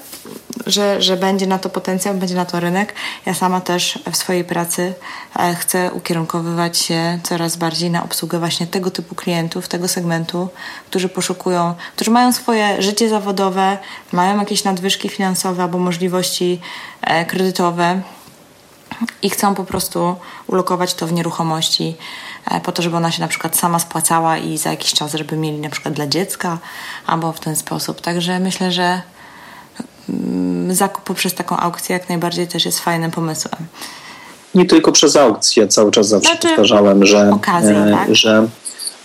że, że będzie na to potencjał, będzie na to rynek. Ja sama też w swojej pracy e, chcę ukierunkowywać się coraz bardziej na obsługę właśnie tego typu klientów, tego segmentu, którzy poszukują, którzy mają swoje życie zawodowe, mają jakieś nadwyżki finansowe albo możliwości e, kredytowe i chcą po prostu ulokować to w nieruchomości e, po to, żeby ona się na przykład sama spłacała i za jakiś czas, żeby mieli na przykład dla dziecka albo w ten sposób. Także myślę, że zakup poprzez taką aukcję jak najbardziej też jest fajnym pomysłem. Nie tylko przez aukcję, cały czas zawsze znaczy, powtarzałem, że, e, tak? że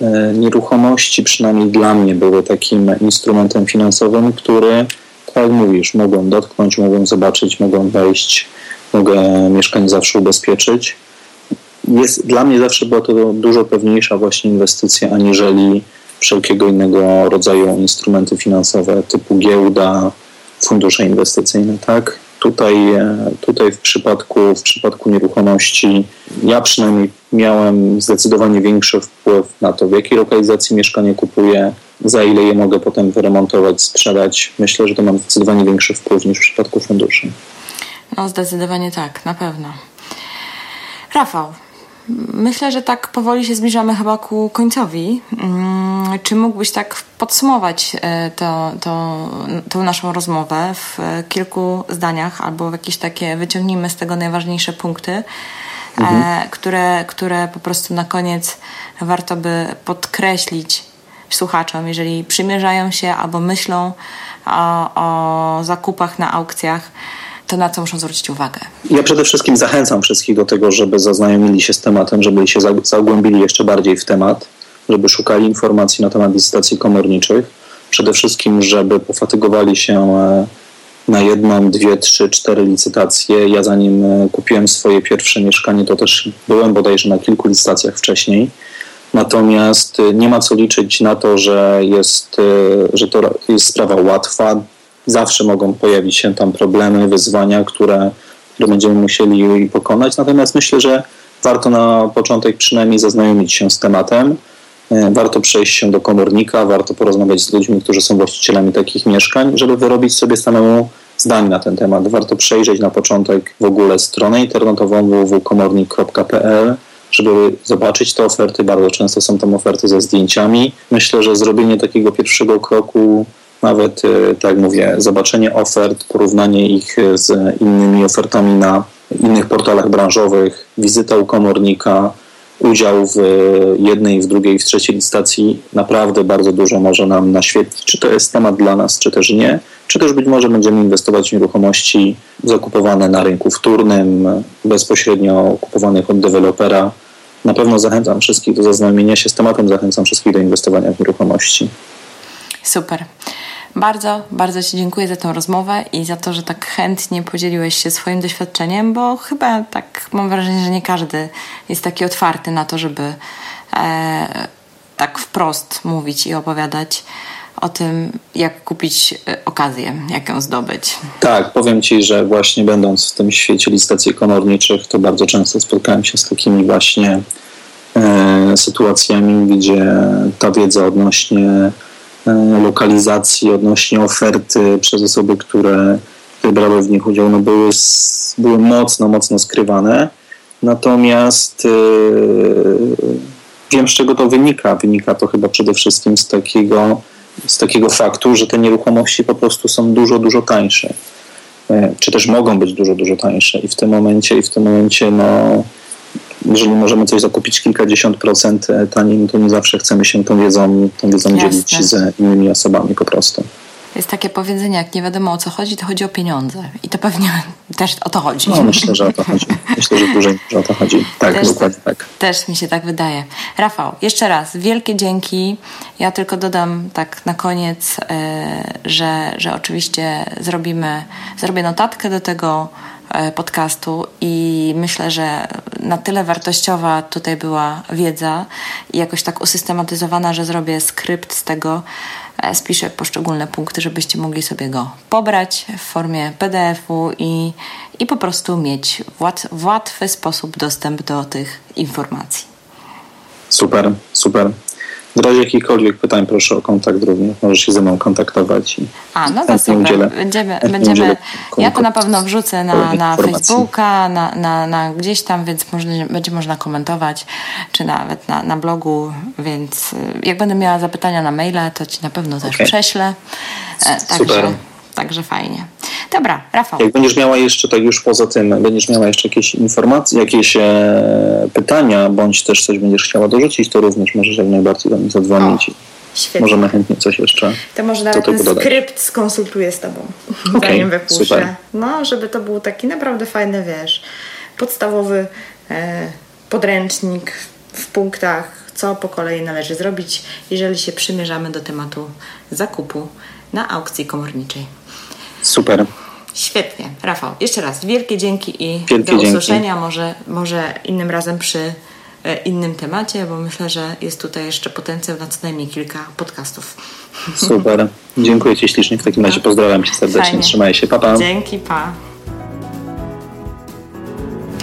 e, nieruchomości przynajmniej dla mnie były takim instrumentem finansowym, który, tak jak mówisz, mogłem dotknąć, mogłem zobaczyć, mogłem wejść, mogę mieszkanie zawsze ubezpieczyć. Jest, dla mnie zawsze była to dużo pewniejsza właśnie inwestycja, aniżeli wszelkiego innego rodzaju instrumenty finansowe typu giełda, fundusze inwestycyjne, tak? Tutaj, e, tutaj w, przypadku, w przypadku nieruchomości ja przynajmniej miałem zdecydowanie większy wpływ na to, w jakiej lokalizacji mieszkanie kupuję, za ile je mogę potem wyremontować, sprzedać. Myślę, że to mam zdecydowanie większy wpływ niż w przypadku funduszy. No zdecydowanie tak, na pewno. Rafał, Myślę, że tak powoli się zbliżamy chyba ku końcowi. Mm, czy mógłbyś tak podsumować e, to, to, tą naszą rozmowę w kilku zdaniach albo w jakieś takie, wyciągnijmy z tego najważniejsze punkty, e, mhm. które, które po prostu na koniec warto by podkreślić słuchaczom, jeżeli przymierzają się albo myślą o, o zakupach na aukcjach, to na co muszą zwrócić uwagę? Ja przede wszystkim zachęcam wszystkich do tego, żeby zaznajomili się z tematem, żeby się zagłębili jeszcze bardziej w temat, żeby szukali informacji na temat licytacji komorniczych. przede wszystkim, żeby pofatygowali się na jedną, dwie, trzy, cztery licytacje. Ja zanim kupiłem swoje pierwsze mieszkanie, to też byłem bodajże na kilku licytacjach wcześniej. Natomiast nie ma co liczyć na to, że jest, że to jest sprawa łatwa. Zawsze mogą pojawić się tam problemy, wyzwania, które, które będziemy musieli pokonać. Natomiast myślę, że warto na początek przynajmniej zaznajomić się z tematem. E, warto przejść się do komornika, warto porozmawiać z ludźmi, którzy są właścicielami takich mieszkań, żeby wyrobić sobie samemu zdanie na ten temat. Warto przejrzeć na początek w ogóle stronę internetową www.komornik.pl, żeby zobaczyć te oferty. Bardzo często są tam oferty ze zdjęciami. Myślę, że zrobienie takiego pierwszego kroku nawet, e, tak mówię, zobaczenie ofert, porównanie ich z innymi ofertami na innych portalach branżowych, wizyta u komornika, udział w jednej, w drugiej, w trzeciej licytacji naprawdę bardzo dużo może nam naświetlić, czy to jest temat dla nas, czy też nie, czy też być może będziemy inwestować w nieruchomości zakupowane na rynku wtórnym, bezpośrednio kupowanych od dewelopera. Na pewno zachęcam wszystkich do zaznajomienia się z tematem, zachęcam wszystkich do inwestowania w nieruchomości. Super. Bardzo, bardzo Ci dziękuję za tę rozmowę i za to, że tak chętnie podzieliłeś się swoim doświadczeniem, bo chyba tak mam wrażenie, że nie każdy jest taki otwarty na to, żeby e, tak wprost mówić i opowiadać o tym, jak kupić e, okazję, jak ją zdobyć. Tak, powiem Ci, że właśnie będąc w tym świecie listacji komorniczych, to bardzo często spotkałem się z takimi właśnie e, sytuacjami, gdzie ta wiedza odnośnie lokalizacji, odnośnie oferty przez osoby, które, które brały w nich udział, no były, były mocno, mocno skrywane. Natomiast yy, wiem, z czego to wynika. Wynika to chyba przede wszystkim z takiego, z takiego faktu, że te nieruchomości po prostu są dużo, dużo tańsze. Yy, czy też mogą być dużo, dużo tańsze. I w tym momencie, i w tym momencie, no, jeżeli możemy coś zakupić kilkadziesiąt procent e, taniej, no to nie zawsze chcemy się tą wiedzą, tą wiedzą dzielić z innymi osobami po prostu. Jest takie powiedzenie, jak nie wiadomo o co chodzi, to chodzi o pieniądze. I to pewnie też o to chodzi. No, myślę, że o to chodzi. Myślę, że dłużej o to chodzi. Tak, też, dokładnie tak. Też mi się tak wydaje. Rafał, jeszcze raz, wielkie dzięki. Ja tylko dodam tak na koniec, e, że, że oczywiście zrobimy, zrobię notatkę do tego E, podcastu i myślę, że na tyle wartościowa tutaj była wiedza i jakoś tak usystematyzowana, że zrobię skrypt z tego, e, spiszę poszczególne punkty, żebyście mogli sobie go pobrać w formie PDF-u i, i po prostu mieć w, łat, w łatwy sposób dostęp do tych informacji. Super, super. W razie jakichkolwiek pytań proszę o kontakt również. Możesz się ze mną kontaktować. I A, no to super. Udzielę, będziemy, będziemy, ja to na pewno wrzucę na, na Facebooka, na, na, na gdzieś tam, więc będzie można komentować, czy nawet na, na blogu, więc y, jak będę miała zapytania na maila, to Ci na pewno też okay. prześlę. E, także, super. Także fajnie. Dobra, Rafał. Jak będziesz miała jeszcze, tak już poza tym, będziesz miała jeszcze jakieś informacje, jakieś e, pytania, bądź też coś będziesz chciała dorzucić, to również możesz jak najbardziej do mnie zadzwonić. O. Świetnie. Możemy chętnie coś jeszcze. To może nawet ten dodać. skrypt skonsultuję z Tobą, okay, zanim wypuszczę. Super. No, żeby to był taki naprawdę fajny, wiesz, podstawowy e, podręcznik w punktach, co po kolei należy zrobić, jeżeli się przymierzamy do tematu zakupu na aukcji komorniczej. Super. Świetnie. Rafał, jeszcze raz wielkie dzięki i wielkie do usłyszenia. Dzięki. Może, może innym razem przy e, innym temacie, bo myślę, że jest tutaj jeszcze potencjał na co najmniej kilka podcastów. Super. Dziękuję Ci ślicznie. W takim razie no. pozdrawiam Cię serdecznie. Fajnie. Trzymaj się. Papa. Pa. Dzięki, pa.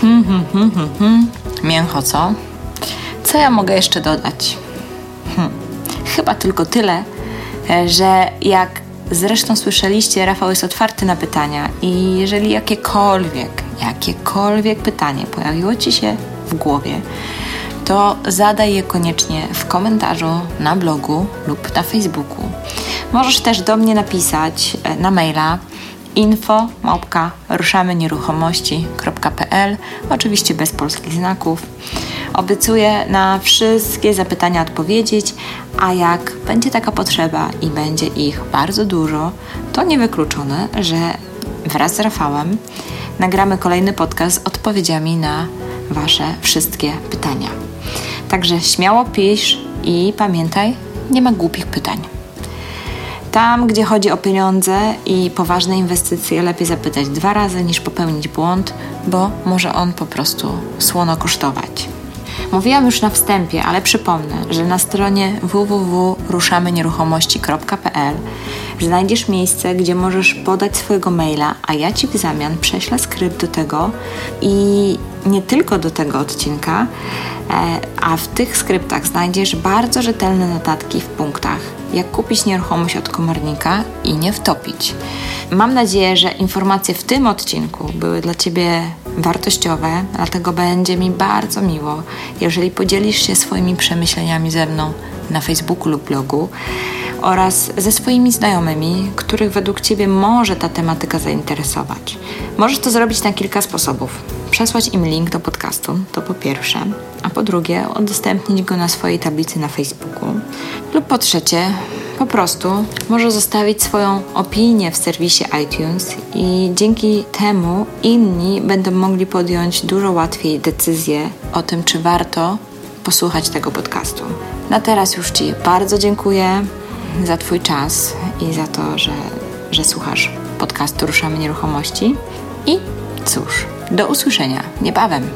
Hmm, hmm, hmm, hmm, hmm. Mięcho, co? Co ja mogę jeszcze dodać? Hmm. Chyba tylko tyle, e, że jak Zresztą słyszeliście, Rafał jest otwarty na pytania i jeżeli jakiekolwiek, jakiekolwiek pytanie pojawiło Ci się w głowie, to zadaj je koniecznie w komentarzu na blogu lub na Facebooku. Możesz też do mnie napisać e, na maila info małpka ruszamenieruchomości.pl oczywiście bez polskich znaków. Obiecuję na wszystkie zapytania odpowiedzieć, a jak będzie taka potrzeba i będzie ich bardzo dużo, to niewykluczone, że wraz z Rafałem nagramy kolejny podcast z odpowiedziami na Wasze wszystkie pytania. Także śmiało pisz i pamiętaj, nie ma głupich pytań. Tam, gdzie chodzi o pieniądze i poważne inwestycje, lepiej zapytać dwa razy niż popełnić błąd, bo może on po prostu słono kosztować. Mówiłam już na wstępie, ale przypomnę, że na stronie www.ruszamenieruchomości.pl znajdziesz miejsce, gdzie możesz podać swojego maila, a ja Ci w zamian prześlę skrypt do tego i nie tylko do tego odcinka, e, a w tych skryptach znajdziesz bardzo rzetelne notatki w punktach, jak kupić nieruchomość od komornika i nie wtopić. Mam nadzieję, że informacje w tym odcinku były dla Ciebie wartościowe, dlatego będzie mi bardzo miło, jeżeli podzielisz się swoimi przemyśleniami ze mną na Facebooku lub blogu oraz ze swoimi znajomymi, których według Ciebie może ta tematyka zainteresować. Możesz to zrobić na kilka sposobów. Przesłać im link do podcastu, to po pierwsze, a po drugie udostępnić go na swojej tablicy na Facebooku lub po trzecie po prostu może zostawić swoją opinię w serwisie iTunes i dzięki temu inni będą mogli podjąć dużo łatwiej decyzję o tym, czy warto posłuchać tego podcastu. Na teraz już Ci bardzo dziękuję za Twój czas i za to, że, że słuchasz podcastu Ruszamy Nieruchomości. I cóż, do usłyszenia niebawem.